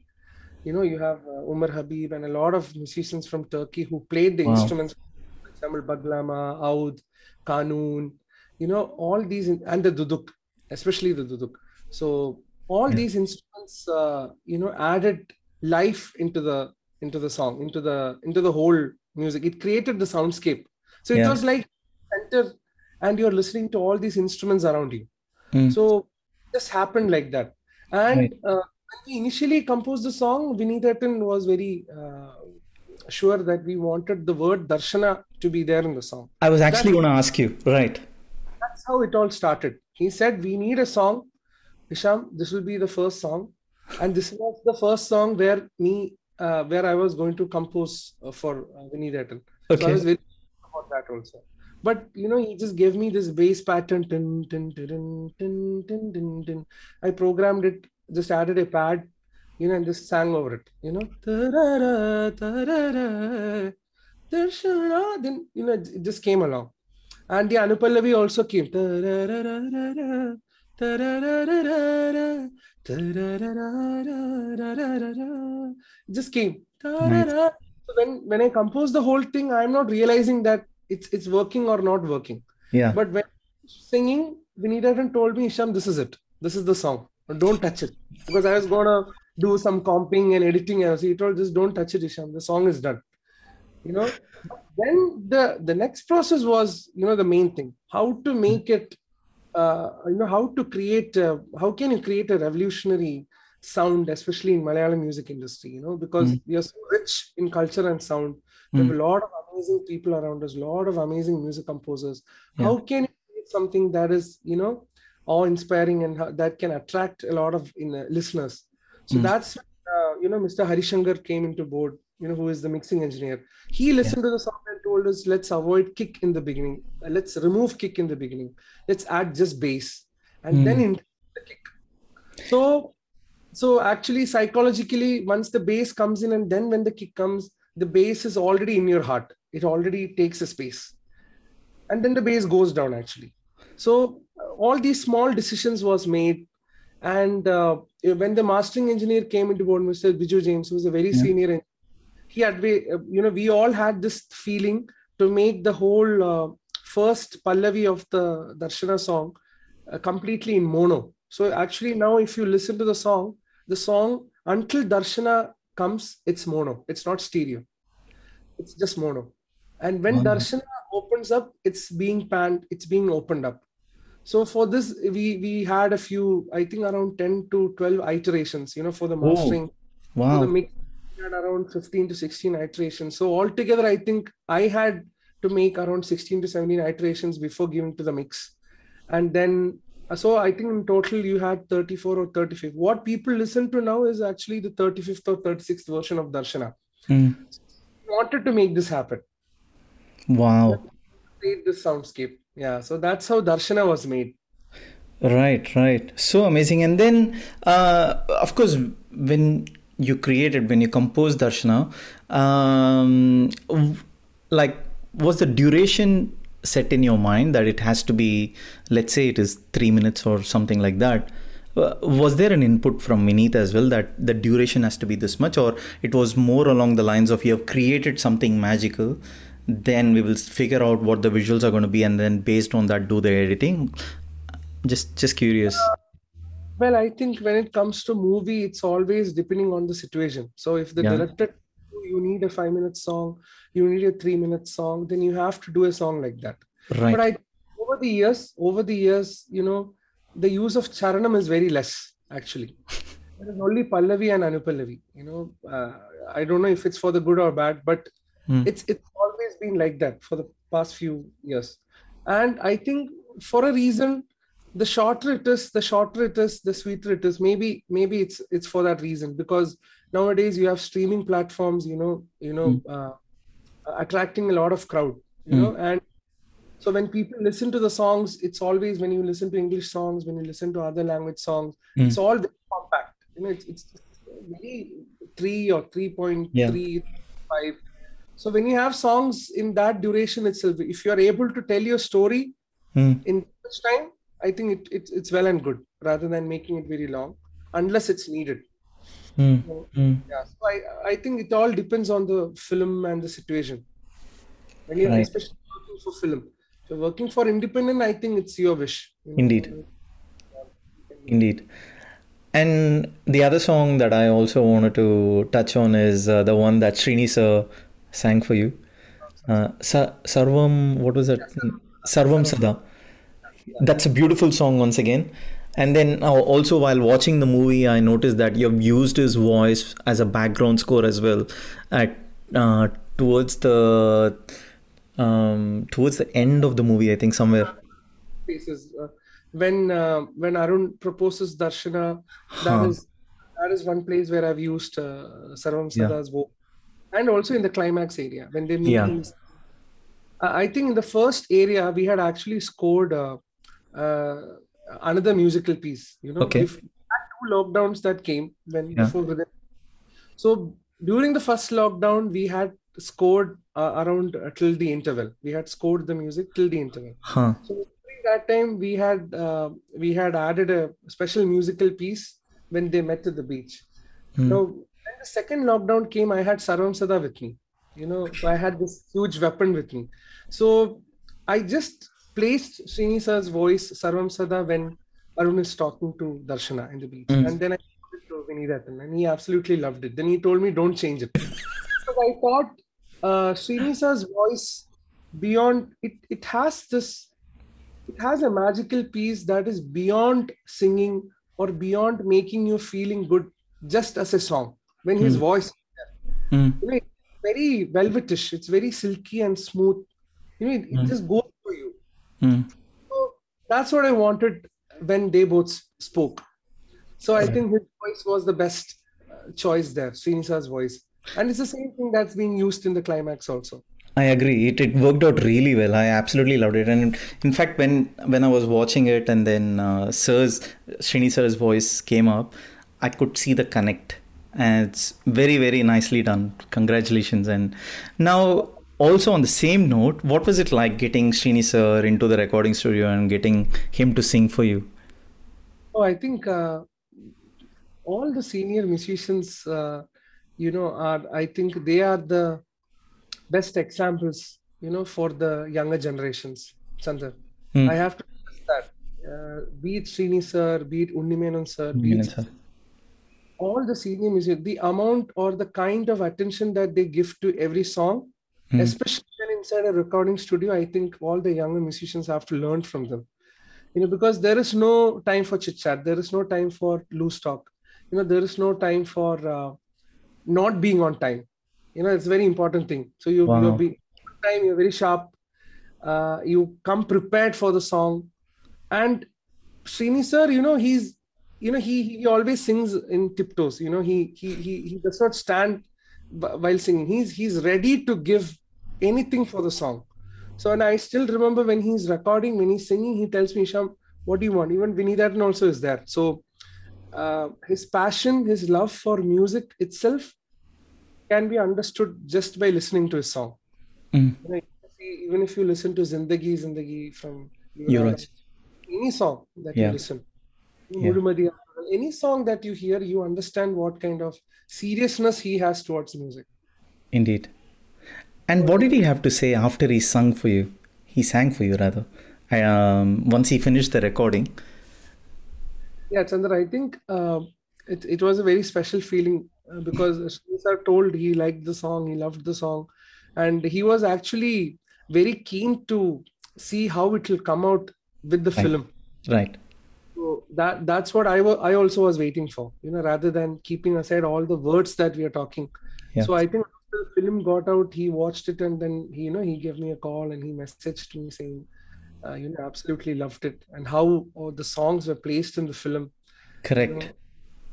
You know, you have uh, Umar Habib and a lot of musicians from Turkey who played the Wow. instruments, for example, Baglama, Oud, Kanun, you know, all these, in- and the Duduk, especially the Duduk. So all Yeah. these instruments, uh, you know, added life into the into the song, into the into the whole music. It created the soundscape. So it Yeah. was like center, and you're listening to all these instruments around you. mm. So this happened like that. And Right. uh, initially composed the song, Vinitatan was very uh, sure that we wanted the word darshana to be there in the song. I was actually going to ask you. Right. That's how it all started. He said, We need a song. Hesham, this will be the first song. And this was the first song where me, uh, where I was going to compose uh, for uh, Vinitatan. So I was very about that also. But you know, he just gave me this bass pattern. Tin, tin, tin, tin, tin, tin, tin. I programmed it, just added a pad, you know, and just sang over it. You know, Ta-ra-ra, ta-ra-ra, darshana. then you know, it just came along. And the Anupallavi also came. Ta-ra-ra-ra-ra-ra-ra-ra. It just came. Ta-ra-ra. So when when I compose the whole thing, I'm not realizing that it's it's working or not working. Yeah. But when singing, Vinitaran told me, Hesham, this is it. This is the song. Don't touch it. Because I was gonna do some comping and editing. And he told, just don't touch it, Hesham. The song is done. You know. Then the the next process was, you know, the main thing. How to make it. Uh, you know how to create. Uh, how can you create a revolutionary sound, especially in Malayalam music industry? You know, because Mm. we are so rich in culture and sound. We have a lot of amazing people around us, a lot of amazing music composers. Yeah. How can you create something that is, you know, awe-inspiring and that can attract a lot of in, uh, listeners? So Mm. that's uh, you know, Mr. Harishankar came into board. You know, who is the mixing engineer? He listened to the song and told us, let's avoid kick in the beginning. Uh, Let's remove kick in the beginning. Let's add just bass, and then Mm. in the kick. So so actually psychologically once the bass comes in and then when the kick comes the bass is already in your heart it already takes a space and then the bass goes down actually so all these small decisions was made and uh, when the mastering engineer came into board mr biju james who was a very Yeah. senior en- he had we- uh, you know we all had this feeling to make the whole uh, first pallavi of the darshana song uh, completely in mono so actually now if you listen to the song the song until darshana comes, it's mono. It's not stereo. It's just mono. And when Wow. Darshana opens up, it's being panned, it's being opened up. So for this, we we had a few, I think around 10 to 12 iterations, you know, for the Oh, mastering. For Wow. the mix, we had around 15 to 16 iterations. So altogether, I think I had to make around 16 to 17 iterations before giving to the mix. And then, uh, so I think in total you had 34 or 35. What people listen to now is actually the 35th or 36th version of Darshana. Mm. We wanted to make this happen, Wow. create this soundscape. Yeah, so that's how Darshana was made. Right, right. So amazing. And then, uh, of course, when you created, when you composed Darshana, um, like, was the duration set in your mind that it has to be, let's say it is three minutes or something like that? Was there an input from Vineeth as well that the duration has to be this much, or it was more along the lines of you have created something magical, then we will figure out what the visuals are going to be, and then based on that, do the editing? Just, just curious. Well, I think when it comes to movie, it's always depending on the situation. So if the Yeah. director, you need a five minute song, you need a three minute song, then you have to do a song like that. Right. But I, over the years, over the years, you know, the use of charanam is very less actually. There is only Pallavi and Anupallavi. You know, uh, I don't know if it's for the good or bad, but Hmm. it's it's always been like that for the past few years. And I think for a reason, the shorter it is, the shorter it is, the sweeter it is. Maybe maybe it's it's for that reason because nowadays you have streaming platforms. You know, you know, uh, attracting a lot of crowd. You Hmm. know, and so when people listen to the songs, it's always when you listen to English songs, when you listen to other language songs, Mm. it's all very compact. You know, it's it's very three or three point Yeah. three five. So when you have songs in that duration itself, if you are able to tell your story Hmm. in such time, I think it, it it's well and good rather than making it very long, unless it's needed. Hmm. So, Hmm. yeah, so I I think it all depends on the film and the situation. When you're Right. especially working for film, if you're working for independent, I think it's your wish. Indeed. Indeed. And the other song that I also wanted to touch on is uh, the one that Srini sir sang for you. Uh, Sa- Sarvam, what was that? Sarvam Sada. That's a beautiful song once again. And then also while watching the movie, I noticed that you've used his voice as a background score as well. At uh, towards the um, towards the end of the movie, I think somewhere. Uh, when uh, when Arun proposes Darshana, that Huh. is that is one place where I've used uh, Sarvam Yeah. Sada's voice, and also in the climax area when they meet. Yeah. in- I think in the first area we had actually scored uh, uh, another musical piece. You know, Okay. if had two lockdowns that came when Yeah. before. So during the first lockdown, we had scored uh, around uh, till the interval. We had scored the music till the interval. Huh. So during that time, we had uh, we had added a special musical piece when they met at the beach. Hmm. Now, second lockdown came, I had Sarvam Sada with me. You know, so I had this huge weapon with me. So I just placed Srinisa's voice, Sarvam Sada, when Arun is talking to Darshana in the beach. Mm. And then I showed it to Vinithan, and he absolutely loved it. Then he told me, don't change it. because I thought uh, Srinisa's voice, beyond it, it has this, it has a magical piece that is beyond singing or beyond making you feeling good just as a song. When his Mm. voice Hmm. you know, it's very velvetish, it's very silky and smooth. You know, it, it Mm. just goes for you. Hmm. So that's what I wanted when they both spoke. So I think his voice was the best uh, choice there, Srinisa's voice. And it's the same thing that's being used in the climax also. I agree. It, it worked out really well. I absolutely loved it. And in fact, when when I was watching it and then uh, Sir's Srini Sir's voice came up, I could see the connect, and it's very very nicely done. Congratulations! And now also on the same note, what was it like getting Srini Sir into the recording studio and getting him to sing for you? Oh, I think uh, all the senior musicians, uh, you know, are I think they are the best examples, you know, for the younger generations. Chandar, Hmm. I have to that. Uh, be it Srini sir, be it Unni Menon sir, be it sir. All the senior music, the amount or the kind of attention that they give to every song, Mm. especially when inside a recording studio, I think all the younger musicians have to learn from them. You know, because there is no time for chit chat, there is no time for loose talk. You know, there is no time for uh, not being on time. You know, it's a very important thing. So you Wow. you're being on time, you're very sharp. Uh, you come prepared for the song, and Srini sir, you know, he's you know he he always sings in tiptoes. You know, he he he he does not stand wh- while singing. He's he's ready to give anything for the song. So and I still remember when he's recording, when he's singing, he tells me, Sham, what do you want? Even Vinidatan also is there. So uh, his passion, his love for music itself can be understood just by listening to his song. Mm. You know, even if you listen to Zindagi Zindagi from any song that Yeah. you listen, Yeah. Any song that you hear, you understand what kind of seriousness he has towards music. Indeed. And what did he have to say after he sung for you? He sang for you, rather. I, um, once he finished the recording. Yeah, Chandra, I think uh, it, it was a very special feeling uh, because Srini sir told he liked the song, he loved the song, and he was actually very keen to see how it will come out with the Right. film. Right. So that that's what I also was waiting for, you know, rather than keeping aside all the words that we are talking. Yeah. So I think after the film got out, he watched it and then he, you know, he gave me a call and he messaged me saying, uh, you know, absolutely loved it and how oh, the songs were placed in the film. You Correct. know,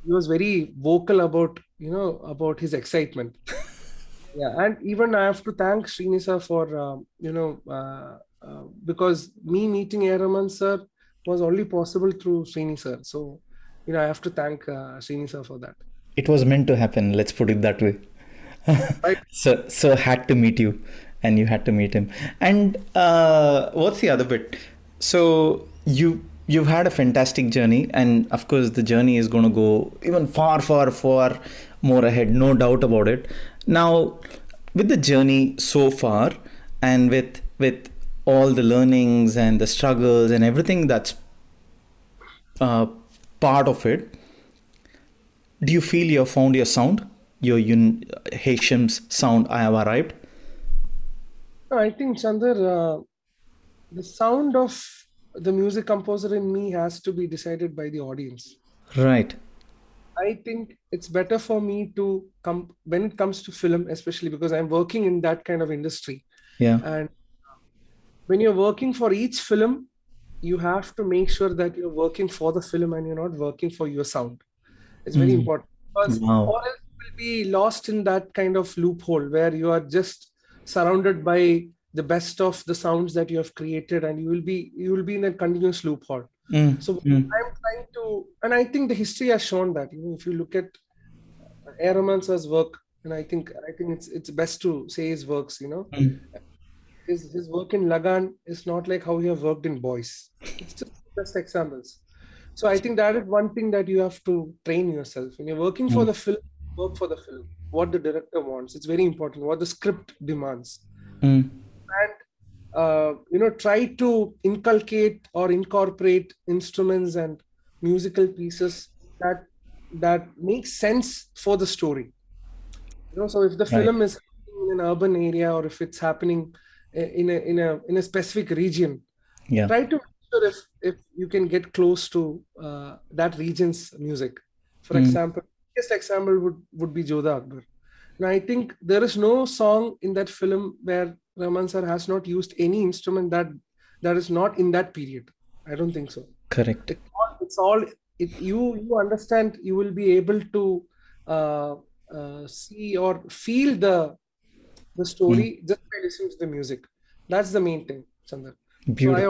he was very vocal about, you know, about his excitement. yeah, and even I have to thank Srinisa for, uh, you know, uh, uh, because me meeting A. Rahman sir was only possible through Srini sir. So, you know, I have to thank uh, Srini sir for that. It was meant to happen, let's put it that way. Right. so, so had to meet you, and you had to meet him. And uh, what's the other bit? So you you've had a fantastic journey, and of course the journey is going to go even far, far, far more ahead, no doubt about it. Now, with the journey so far, and with with all the learnings and the struggles and everything that's uh, part of it, do you feel you have found your sound? Your un- sound, I have arrived? I think Chandar, uh, the sound of the music composer in me has to be decided by the audience. Right. I think it's better for me to come when it comes to film, especially because I'm working in that kind of industry. Yeah. And when you're working for each film, you have to make sure that you're working for the film and you're not working for your sound. It's very Mm. important because Wow. or else you will be lost in that kind of loophole where you are just surrounded by the best of the sounds that you have created and you will be you will be in a continuous loophole. Mm, So mm, I'm trying to, and I think the history has shown that. You know, if you look at A. Rahman work, and I think I think it's it's best to say his works. You know, mm. His his work in Lagaan is not like how he have worked in Boys. It's just best examples. So I think that is one thing that you have to train yourself when you're working for Mm. the film. Work for the film. What the director wants. It's very important. What the script demands Mm. and uh, you know try to inculcate or incorporate instruments and musical pieces that that make sense for the story you know so if the Right. film is in an urban area or if it's happening in a in a in a specific region Yeah. try to make sure if if you can get close to uh, that region's music for Mm. example biggest example would would be Jodhaa Akbar now I think there is no song in that film where Rahman sir has not used any instrument that that is not in that period. I don't think so. Correct. It's all, it's all it, you you understand. You will be able to uh, uh, see or feel the the story hmm. just by listening to the music. That's the main thing, Chandar. So I,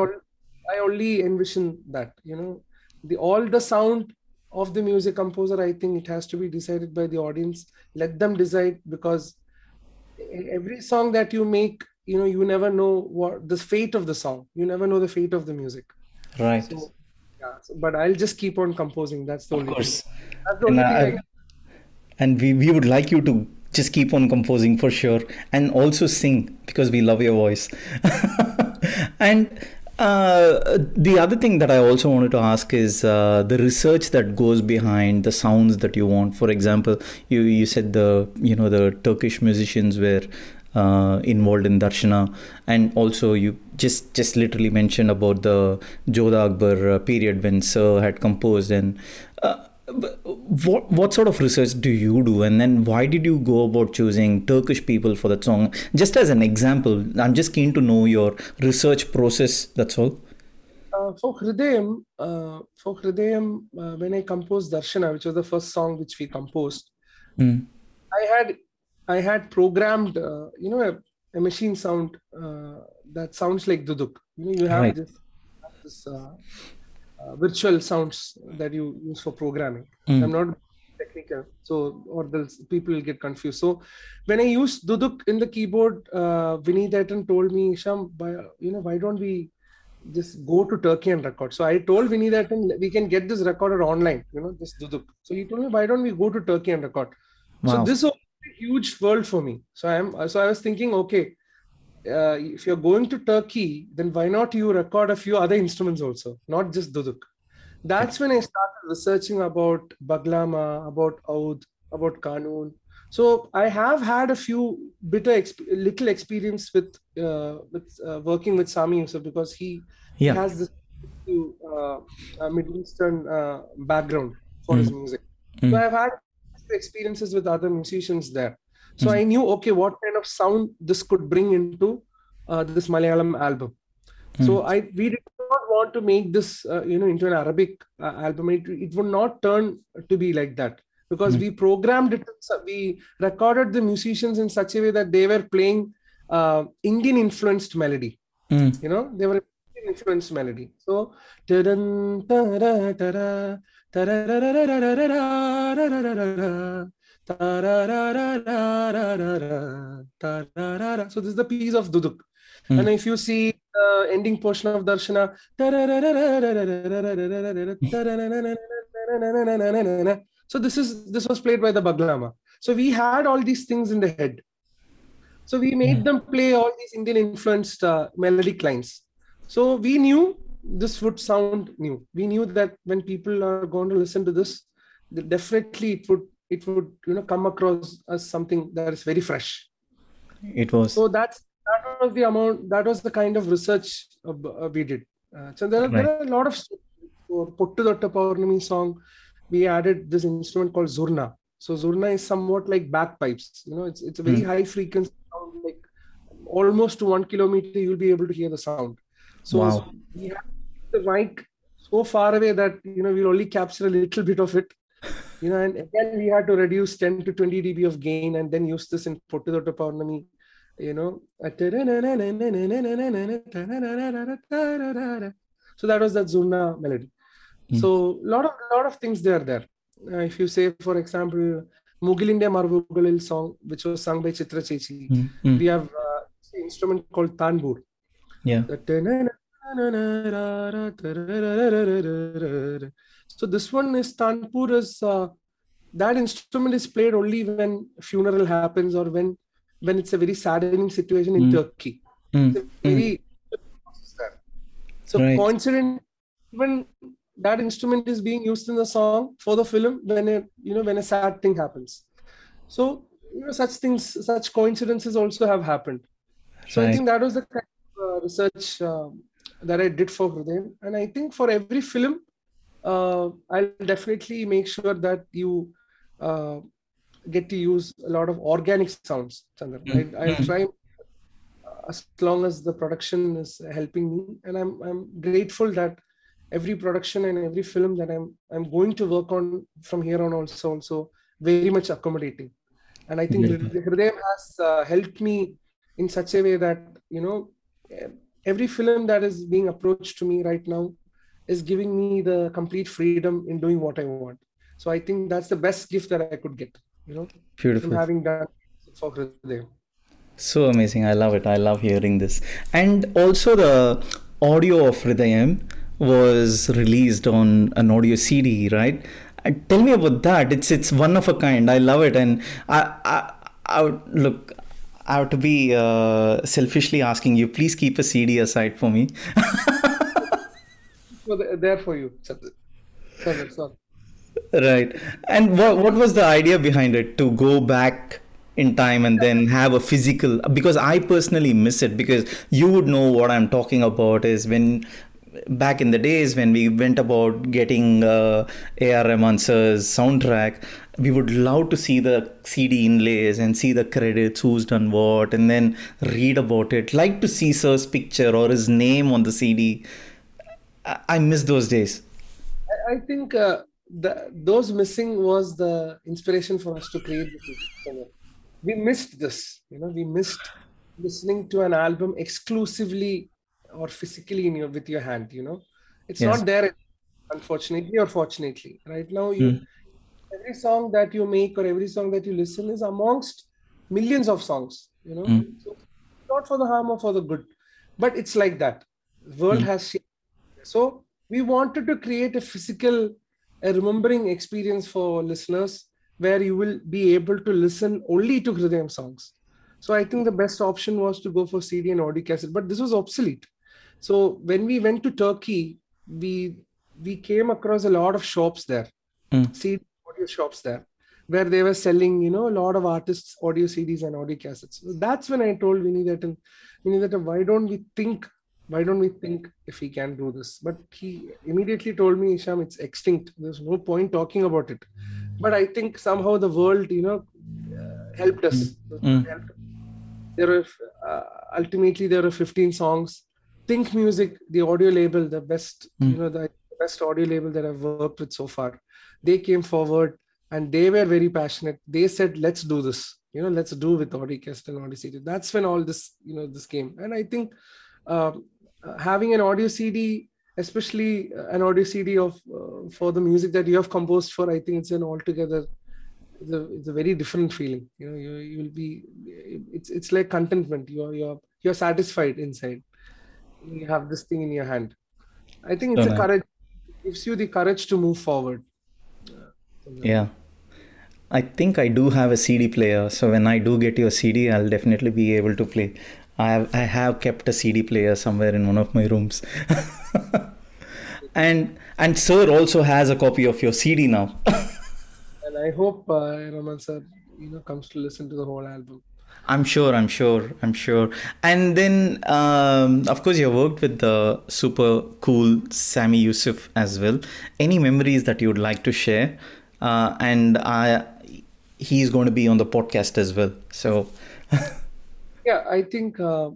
I only envision that you know the all the sound of the music composer i think it has to be decided by the audience let them decide because every song that you make you know you never know what the fate of the song you never know the fate of the music Right. so yeah so, but i'll just keep on composing that's the Of only course. thing. that's the And only thing I I- And we, we would like you to just keep on composing for sure and also sing because we love your voice and uh, the other thing that I also wanted to ask is uh, the research that goes behind the sounds that you want. For example, you you said the you know the Turkish musicians were uh, involved in darshana, and also you just just literally mentioned about the Jodhaa Akbar uh, period when Sir had composed and. Uh, what what sort of research do you do and then why did you go about choosing turkish people for that song just as an example i'm just keen to know your research process that's all for Hridayam, uh, for Hridayam, uh, uh, when I composed Darshana, which was the first song which we composed, mm. I had I had programmed, uh, you know, a, a machine sound uh, that sounds like duduk. You know, you have right. this, this uh, virtual sounds that you use for programming. Mm. I'm not technical, so or the people will get confused. So when I use duduk in the keyboard, uh, Vinny Dayton told me, Sham, you know, why don't we just go to Turkey and record? So I told Vinny Dayton we can get this recorded online, you know, this duduk. So he told me, why don't we go to Turkey and record? Wow. So this was a huge world for me. So I'm so I was thinking, okay, uh, if you're going to Turkey, then why not you record a few other instruments also, not just duduk? That's when I started researching about baglama, about oud, about kanun. So I have had a few bitter, exp- little experience with uh, with uh, working with Sami Yusuf because he, yeah. he has this uh, uh, Middle Eastern uh, background for mm. his music. Mm. So I've had experiences with other musicians there. So mm-hmm. I hmm. knew, okay, what kind of sound this could bring into uh, this Malayalam album. Mm-hmm. So hmm. I we did not want to make this, uh, you know, into an Arabic uh, album. It, it would not turn to be like that because mm-hmm. we programmed it. We recorded the musicians in such a way that they were playing uh, Indian influenced melody. Hmm. You know, they were influenced melody. So, ta-dun, so this is the piece of Duduk. Hmm. And if you see the ending portion of Darshana, so this is this was played by the Baglama. So we had all these things in the head. So we made them play all these Indian influenced uh, melodic lines. So we knew this would sound new. We knew that when people are going to listen to this, definitely it would it would you know come across as something that is very fresh. It was. So that's that was the amount. That was the kind of research uh, uh, we did. Uh, so there, are- there are a lot of for Pottu Thotta Pournami song. We added this instrument called Zurna. So Zurna is somewhat like bagpipes. You know, it's it's a very high frequency sound, like almost to one kilometer you'll be able to hear the sound. So Wow. we have the mic so far away that you know we'll only capture a little bit of it. You know, and again we had to reduce 10 to 20 dB of gain and then use this in Pottu Thotta Pournami you know. So that was that zurna melody. So a lot of lot of things there there. Uh, if you say for example mugilinde marvugalil song which was sung by chitra chechi Mm, mm. we have uh, an instrument called tanbur. Yeah. So this one is tanbur is uh, that instrument is played only when funeral happens or when when it's a very saddening situation in Mm. turkey Mm, very there. so Right. coincident when that instrument is being used in the song for the film when a you know when a sad thing happens so you know such things such coincidences also have happened so i think that was the kind of uh, research uh, that i did for Hridayam. and i think for every film uh, i'll definitely make sure that you uh, get to use a lot of organic sounds Chandra. I, i'll Mhm. try as long as the production is helping me and i'm i'm grateful that every production and every film that i'm i'm going to work on from here on also also very much accommodating and i think. Hridayam has uh, helped me in such a way that you know every film that is being approached to me right now is giving me the complete freedom in doing what i want so i think that's the best gift that i could get you know Beautiful. having done for Hridayam. So amazing. I love it. I love hearing this. And also, the audio of Hridayam was released on an audio CD, right? Uh, tell me about that. It's it's one of a kind. I love it. And I, I, I would, look, I have to be uh, selfishly asking you, please keep a CD aside for me. for the, there for you. Chandra, sorry. Right. And what what was the idea behind it to go back in time and then have a physical because I personally miss it because you would know what I'm talking about is when back in the days when we went about getting uh, AR sir's soundtrack we would love to see the CD inlays and see the credits who's done what and then read about it like to see sir's picture or his name on the CD I, miss those days I, think uh, the, those missing was the inspiration for us to create this. We missed this, you know, we missed listening to an album exclusively or physically in your with your hand. You know, it's Yes. not there, unfortunately or fortunately. Right now, you every song that you make or every song that you listen is amongst millions of songs. You know, Mm. so not for the harm or for the good, but it's like that. The world has shaped. So we wanted to create a physical, a remembering experience for listeners where you will be able to listen only to Hridayam songs. So I think the best option was to go for CD and audio cassette, but this was obsolete. So when we went to Turkey, we we came across a lot of shops there, Mm. CD audio shops there, where they were selling, you know, a lot of artists' audio CDs and audio cassettes. So that's when I told Vinny that, Vinny that why don't we think, why don't we think if we can do this? But he immediately told me, Hesham, it's extinct. There's no point talking about it. But I think somehow the world, you know, uh, helped us. Mm. There were uh, ultimately there were 15 songs. Think Music, the audio label, the best, Mm. you know, the best audio label that I've worked with so far. They came forward and they were very passionate. They said, "Let's do this. You know, let's do with Audicast and CD." That's when all this, you know, this came. And I think um, uh, having an audio CD, especially uh, an audio CD of uh, for the music that you have composed for, I think it's an altogether it's a, it's a very different feeling. You know, you you'll be it's it's like contentment. You're you're you're satisfied inside. You have this thing in your hand. I think it's So a nice. courage. It gives you the courage to move forward. Yeah. I think I do have a CD player, so when I do get your CD, I'll definitely be able to play. I have, I have kept a CD player somewhere in one of my rooms. and and sir also has a copy of your CD now. And I hope uh, Rahman sir, you know, comes to listen to the whole album. I'm sure, I'm sure, I'm sure. And then, um, of course, you worked with the super cool Sami Yusuf as well. Any memories that you would like to share? Uh, and I, he's going to be on the podcast as well. So, Yeah, I think uh,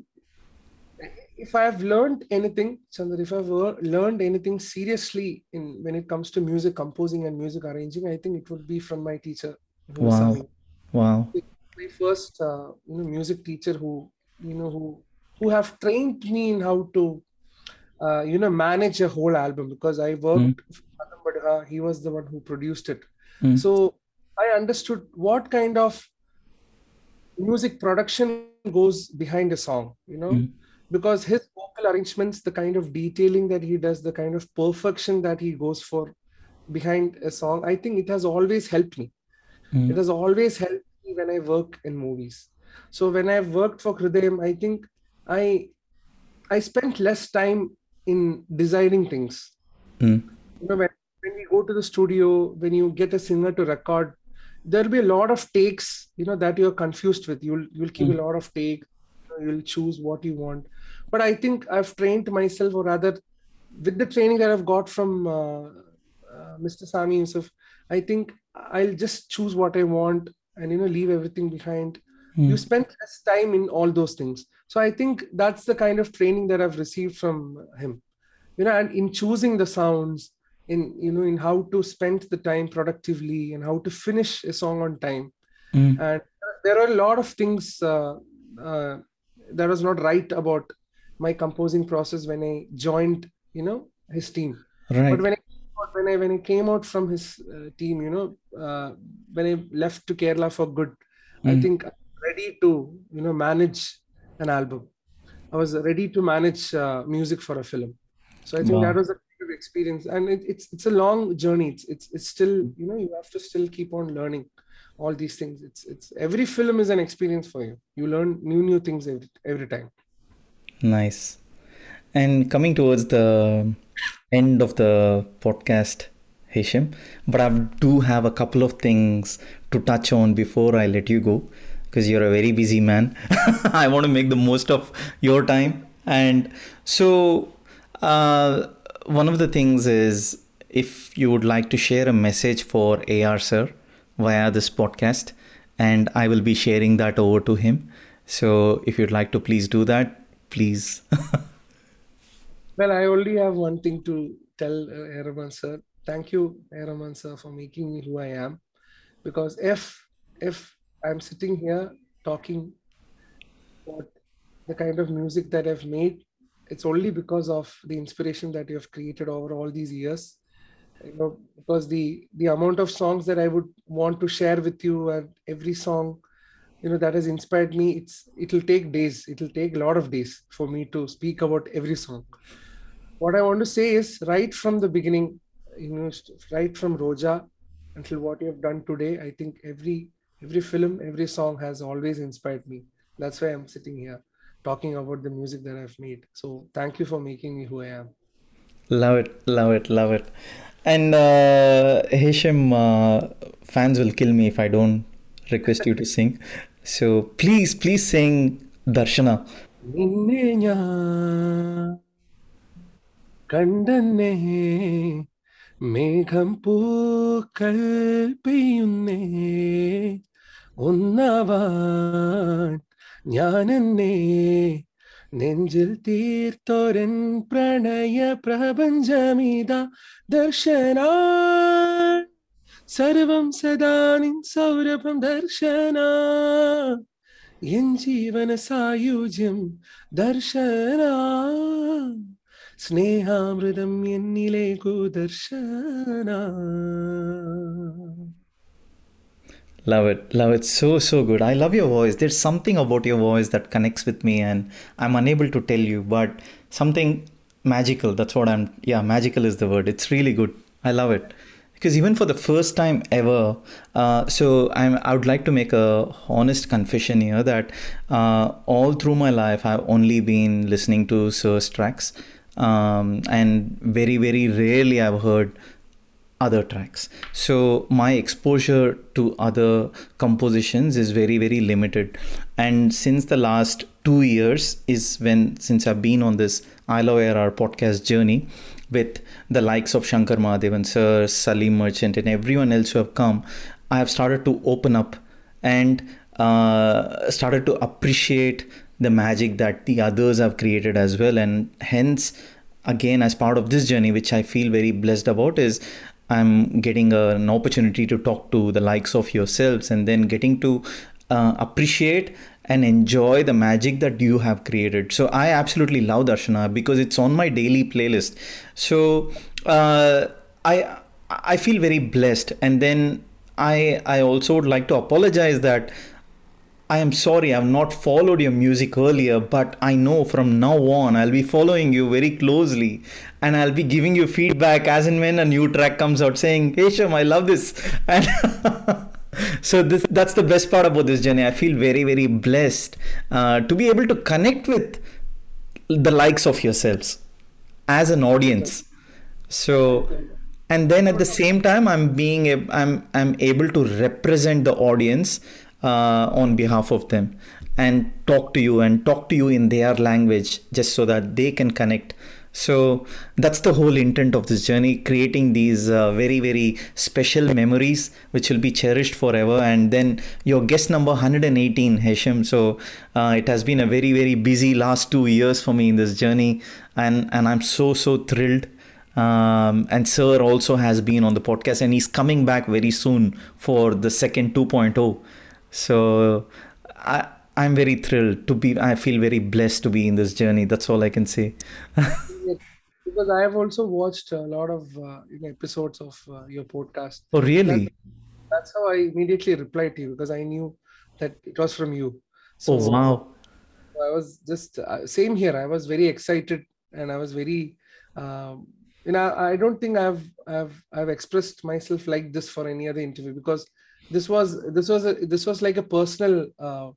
if I have learned anything, Chandra, if I've uh, learned anything seriously in when it comes to music composing and music arranging, I think it would be from my teacher. Wow. Wow. my first uh, you know music teacher who you know who who have trained me in how to uh, you know manage a whole album because I worked for Adam Badha, he was the one who produced it Mm. so I understood what kind of music production goes behind a song you know Mm. because his vocal arrangements the kind of detailing that he does the kind of perfection that he goes for behind a song I think it has always helped me Mm. it has always helped me when I work in movies. So when I've worked for Hridayam, I think I I spent less time in designing things. Mm. You know, when, when we go to the studio, when you get a singer to record, there'll be a lot of takes, you know, that you're confused with. You'll you'll keep a lot of take you'll choose what you want. But I think I've trained myself, or rather, with the training that I've got from uh, uh, Mr. Sami Yusuf, I think I'll just choose what I want and you know leave everything behind. Mm. You spend less time in all those things. So I think that's the kind of training that I've received from him. You know, and in choosing the sounds, in you know, in how to spend the time productively and how to finish a song on time. Mm. And there are a lot of things uh, uh, that was not right about my composing process when I joined, you know, his team. Right. But when I when I when I came out from his uh, team, you know, uh, when I left to Kerala for good, I Mm. think I'm ready to you know manage an album. I was ready to manage uh, music for a film. So I think Wow. that was a of experience, and it, it's it's a long journey. It's it's it's still you know you have to still keep on learning all these things. It's it's every film is an experience for you. You learn new new things every every time. Nice. And coming towards the end of the podcast, Hesham, but I do have a couple of things to touch on before I let you go because you're a very busy man. I want to make the most of your time. And so, uh, one of the things is if you would like to share a message for AR sir via this podcast, and I will be sharing that over to him. So, if you'd like to please do that, please. Well, I only have one thing to tell uh, sir. Thank you, A.R. Rahman sir, for making me who I am. Because if if I'm sitting here talking about the kind of music that I've made, it's only because of the inspiration that you have created over all these years. You know, because the the amount of songs that I would want to share with you and every song, you know, that has inspired me, it's it'll take days. It'll take a lot of days for me to speak about every song what I want to say is right from the beginning, you know, right from Roja until what you have done today, I think every every film, every song has always inspired me. That's why I'm sitting here talking about the music that I've made. So thank you for making me who I am. Love it, love it, love it. And uh, Hesham, uh, fans will kill me if I don't request you to sing. So please, please sing Darshana. മേഘം പൂക്കൾ പെയ്യുന്നേ ഒന്നവാൻ ഞാനെന്നേ നെഞ്ചിൽ തീർത്തോരൻ പ്രണയ പ്രപഞ്ചമിത ദർശന സർവം സദാനി സൗരഭം ദർശന. N ജീവന സായുജ്യം ദർശന. സ്നേഹാമൃതം എന്നിലേക്കു ദർശന. Love it, love it. So, so good. I love your voice. There's something about your voice that connects with me, and I'm unable to tell you, but something magical. That's what I'm, yeah, magical is the word. It's really good. I love it. Because even for the first time ever, uh, so I'm, I would like to make a honest confession here that uh, all through my life, I've only been listening to Sir's tracks. Um, and very, very rarely I've heard other tracks. So my exposure to other compositions is very very limited. And since the last two years is when since I've been on this I Love ARR podcast journey with the likes of Shankar Mahadevan sir, Salim Merchant, and everyone else who have come, I have started to open up and uh, started to appreciate the magic that the others have created as well. And hence, again, as part of this journey, which I feel very blessed about, is I'm getting a, an opportunity to talk to the likes of yourselves and then getting to uh, appreciate and enjoy the magic that you have created. So I absolutely love Darshana because it's on my daily playlist. So uh, I I feel very blessed, and then I I also would like to apologize that I am sorry I've not followed your music earlier, but I know from now on I'll be following you very closely and I'll be giving you feedback as and when a new track comes out saying, Hey Sham, I love this. And so this that's the best part about this journey. I feel very, very blessed uh, to be able to connect with the likes of yourselves as an audience. So and then at the same time i'm being i'm i'm able to represent the audience uh, on behalf of them and talk to you and talk to you in their language just so that they can connect. So that's the whole intent of this journey creating these uh, very very special memories which will be cherished forever. And then your guest number 118 hesham. So uh, it has been a very very busy last two years for me in this journey. And and i'm so so thrilled. Um, and Sir also has been on the podcast and he's coming back very soon for the second 2.0. So I, I'm very thrilled to be, I feel very blessed to be in this journey. That's all I can say. because I have also watched a lot of uh, you know, episodes of uh, your podcast. oh, really? That's how I immediately replied to you because I knew that it was from you. So Oh, wow. I was just uh, same here. I was very excited and I was very, um, you know, I don't think I've I've I've expressed myself like this for any other interview because this was this was a this was like a personal uh,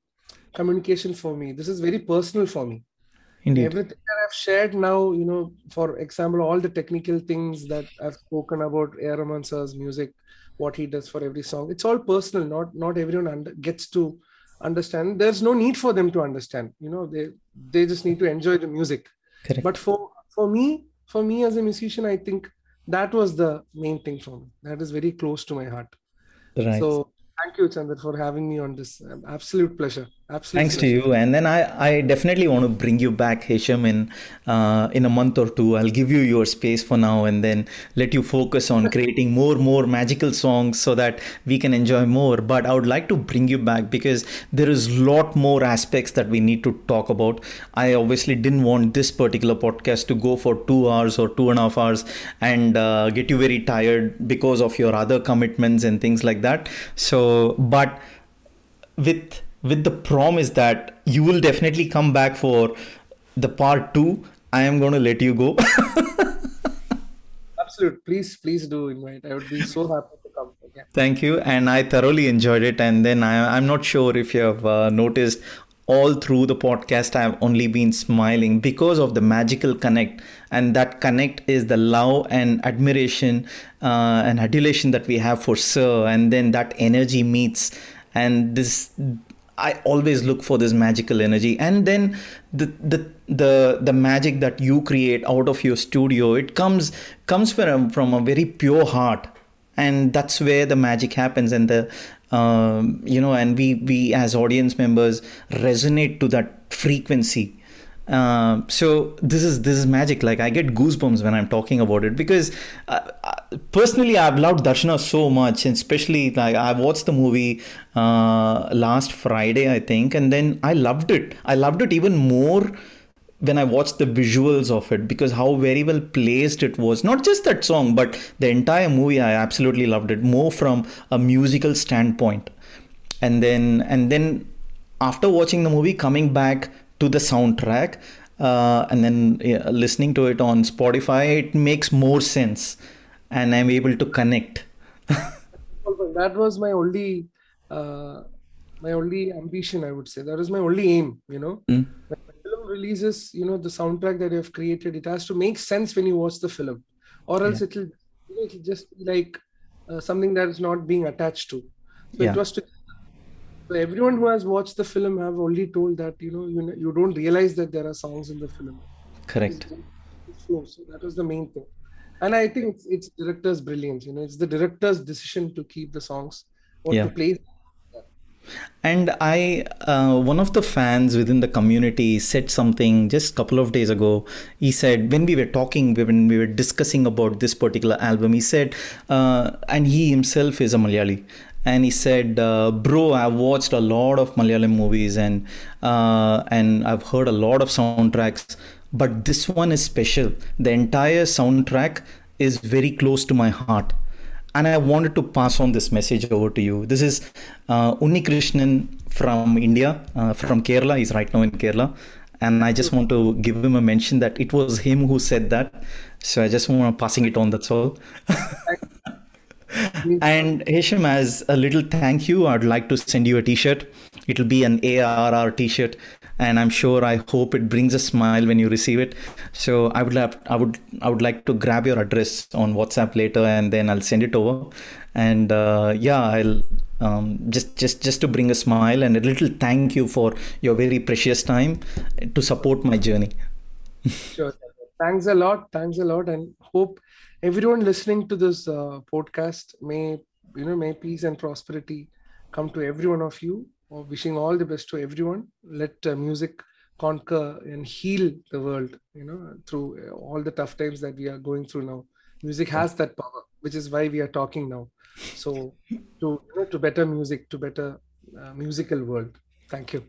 communication for me. This is very personal for me. Indeed. Everything that I've shared now, you know, for example, all the technical things that I've spoken about A. R. Rahman music, what he does for every song. It's all personal. Not not everyone under, gets to understand. There's no need for them to understand. You know, they they just need to enjoy the music. Correct. But for for me, for me as a musician, I think that was the main thing for me. That is very close to my heart. Right. So thank you, Chandra, for having me on this. Um, absolute pleasure. Absolute Thanks to you, and then I, I definitely want to bring you back, Hesham, in uh, in a month or two. I'll give you your space for now, and then let you focus on creating more more magical songs so that we can enjoy more. But I would like to bring you back because there is lot more aspects that we need to talk about. I obviously didn't want this particular podcast to go for two hours or two and a half hours and uh, get you very tired because of your other commitments and things like that. So, but with with the promise that you will definitely come back for the part two i am going to let you go Absolute. Please, please do invite. I would be so happy to come again. thank you and i thoroughly enjoyed it and then I, i'm not sure if you have uh, noticed all through the podcast i've only been smiling because of the magical connect and that connect is the love and admiration uh, and adulation that we have for sir and then that energy meets and this I always look for this magical energy, and then the the the the magic that you create out of your studio it comes comes from from a very pure heart, and that's where the magic happens, and the um, you know, and we we as audience members resonate to that frequency. Um, so this is this is magic. Like I get goosebumps when I'm talking about it because uh, uh, personally I've loved Darshana so much, and especially like I watched the movie uh, last Friday I think, and then I loved it. I loved it even more when I watched the visuals of it because how very well placed it was. Not just that song, but the entire movie. I absolutely loved it more from a musical standpoint, and then and then after watching the movie, coming back to the soundtrack uh, and then yeah, listening to it on Spotify, it makes more sense, and I'm able to connect. That was my only, uh, my only ambition. I would say that was my only aim. You know, Mm. when the film releases, you know, the soundtrack that you have created, it has to make sense when you watch the film, or else it'll, it'll just be like uh, something that is not being attached to. So Yeah. it was to. So everyone who has watched the film have only told that you know you know, you don't realize that there are songs in the film. Correct. So so that was the main thing. And I think it's, it's director's brilliance. You know, it's the director's decision to keep the songs or Yeah. to play. And I, uh, one of the fans within the community said something just a couple of days ago. He said, when we were talking, when we were discussing about this particular album, he said, uh, and he himself is a Malayali. And he said, uh, "Bro, I've watched a lot of Malayalam movies and uh, and I've heard a lot of soundtracks, but this one is special. The entire soundtrack is very close to my heart." and I wanted to pass on this message over to you. This is uh, Unni Krishnan from India, uh, from Kerala. He's right now in Kerala. And I just want to give him a mention that it was him who said that. So I just want to passing it on. That's all. and Hesham, as a little thank you, I'd like to send you a T-shirt. It'll be an ARR T-shirt, and I'm sure I hope it brings a smile when you receive it. So I would I would, I would like to grab your address on WhatsApp later, and then I'll send it over. And uh, yeah, I'll um, just, just, just to bring a smile and a little thank you for your very precious time to support my journey. Sure. Thanks a lot. Thanks a lot. And hope everyone listening to this uh, podcast may, you know, may peace and prosperity come to every one of you. Or wishing all the best to everyone. Let uh, music conquer and heal the world, you know, through uh, all the tough times that we are going through now. Music has that power, which is why we are talking now. So, to, you know, to better music, to better uh, musical world. Thank you.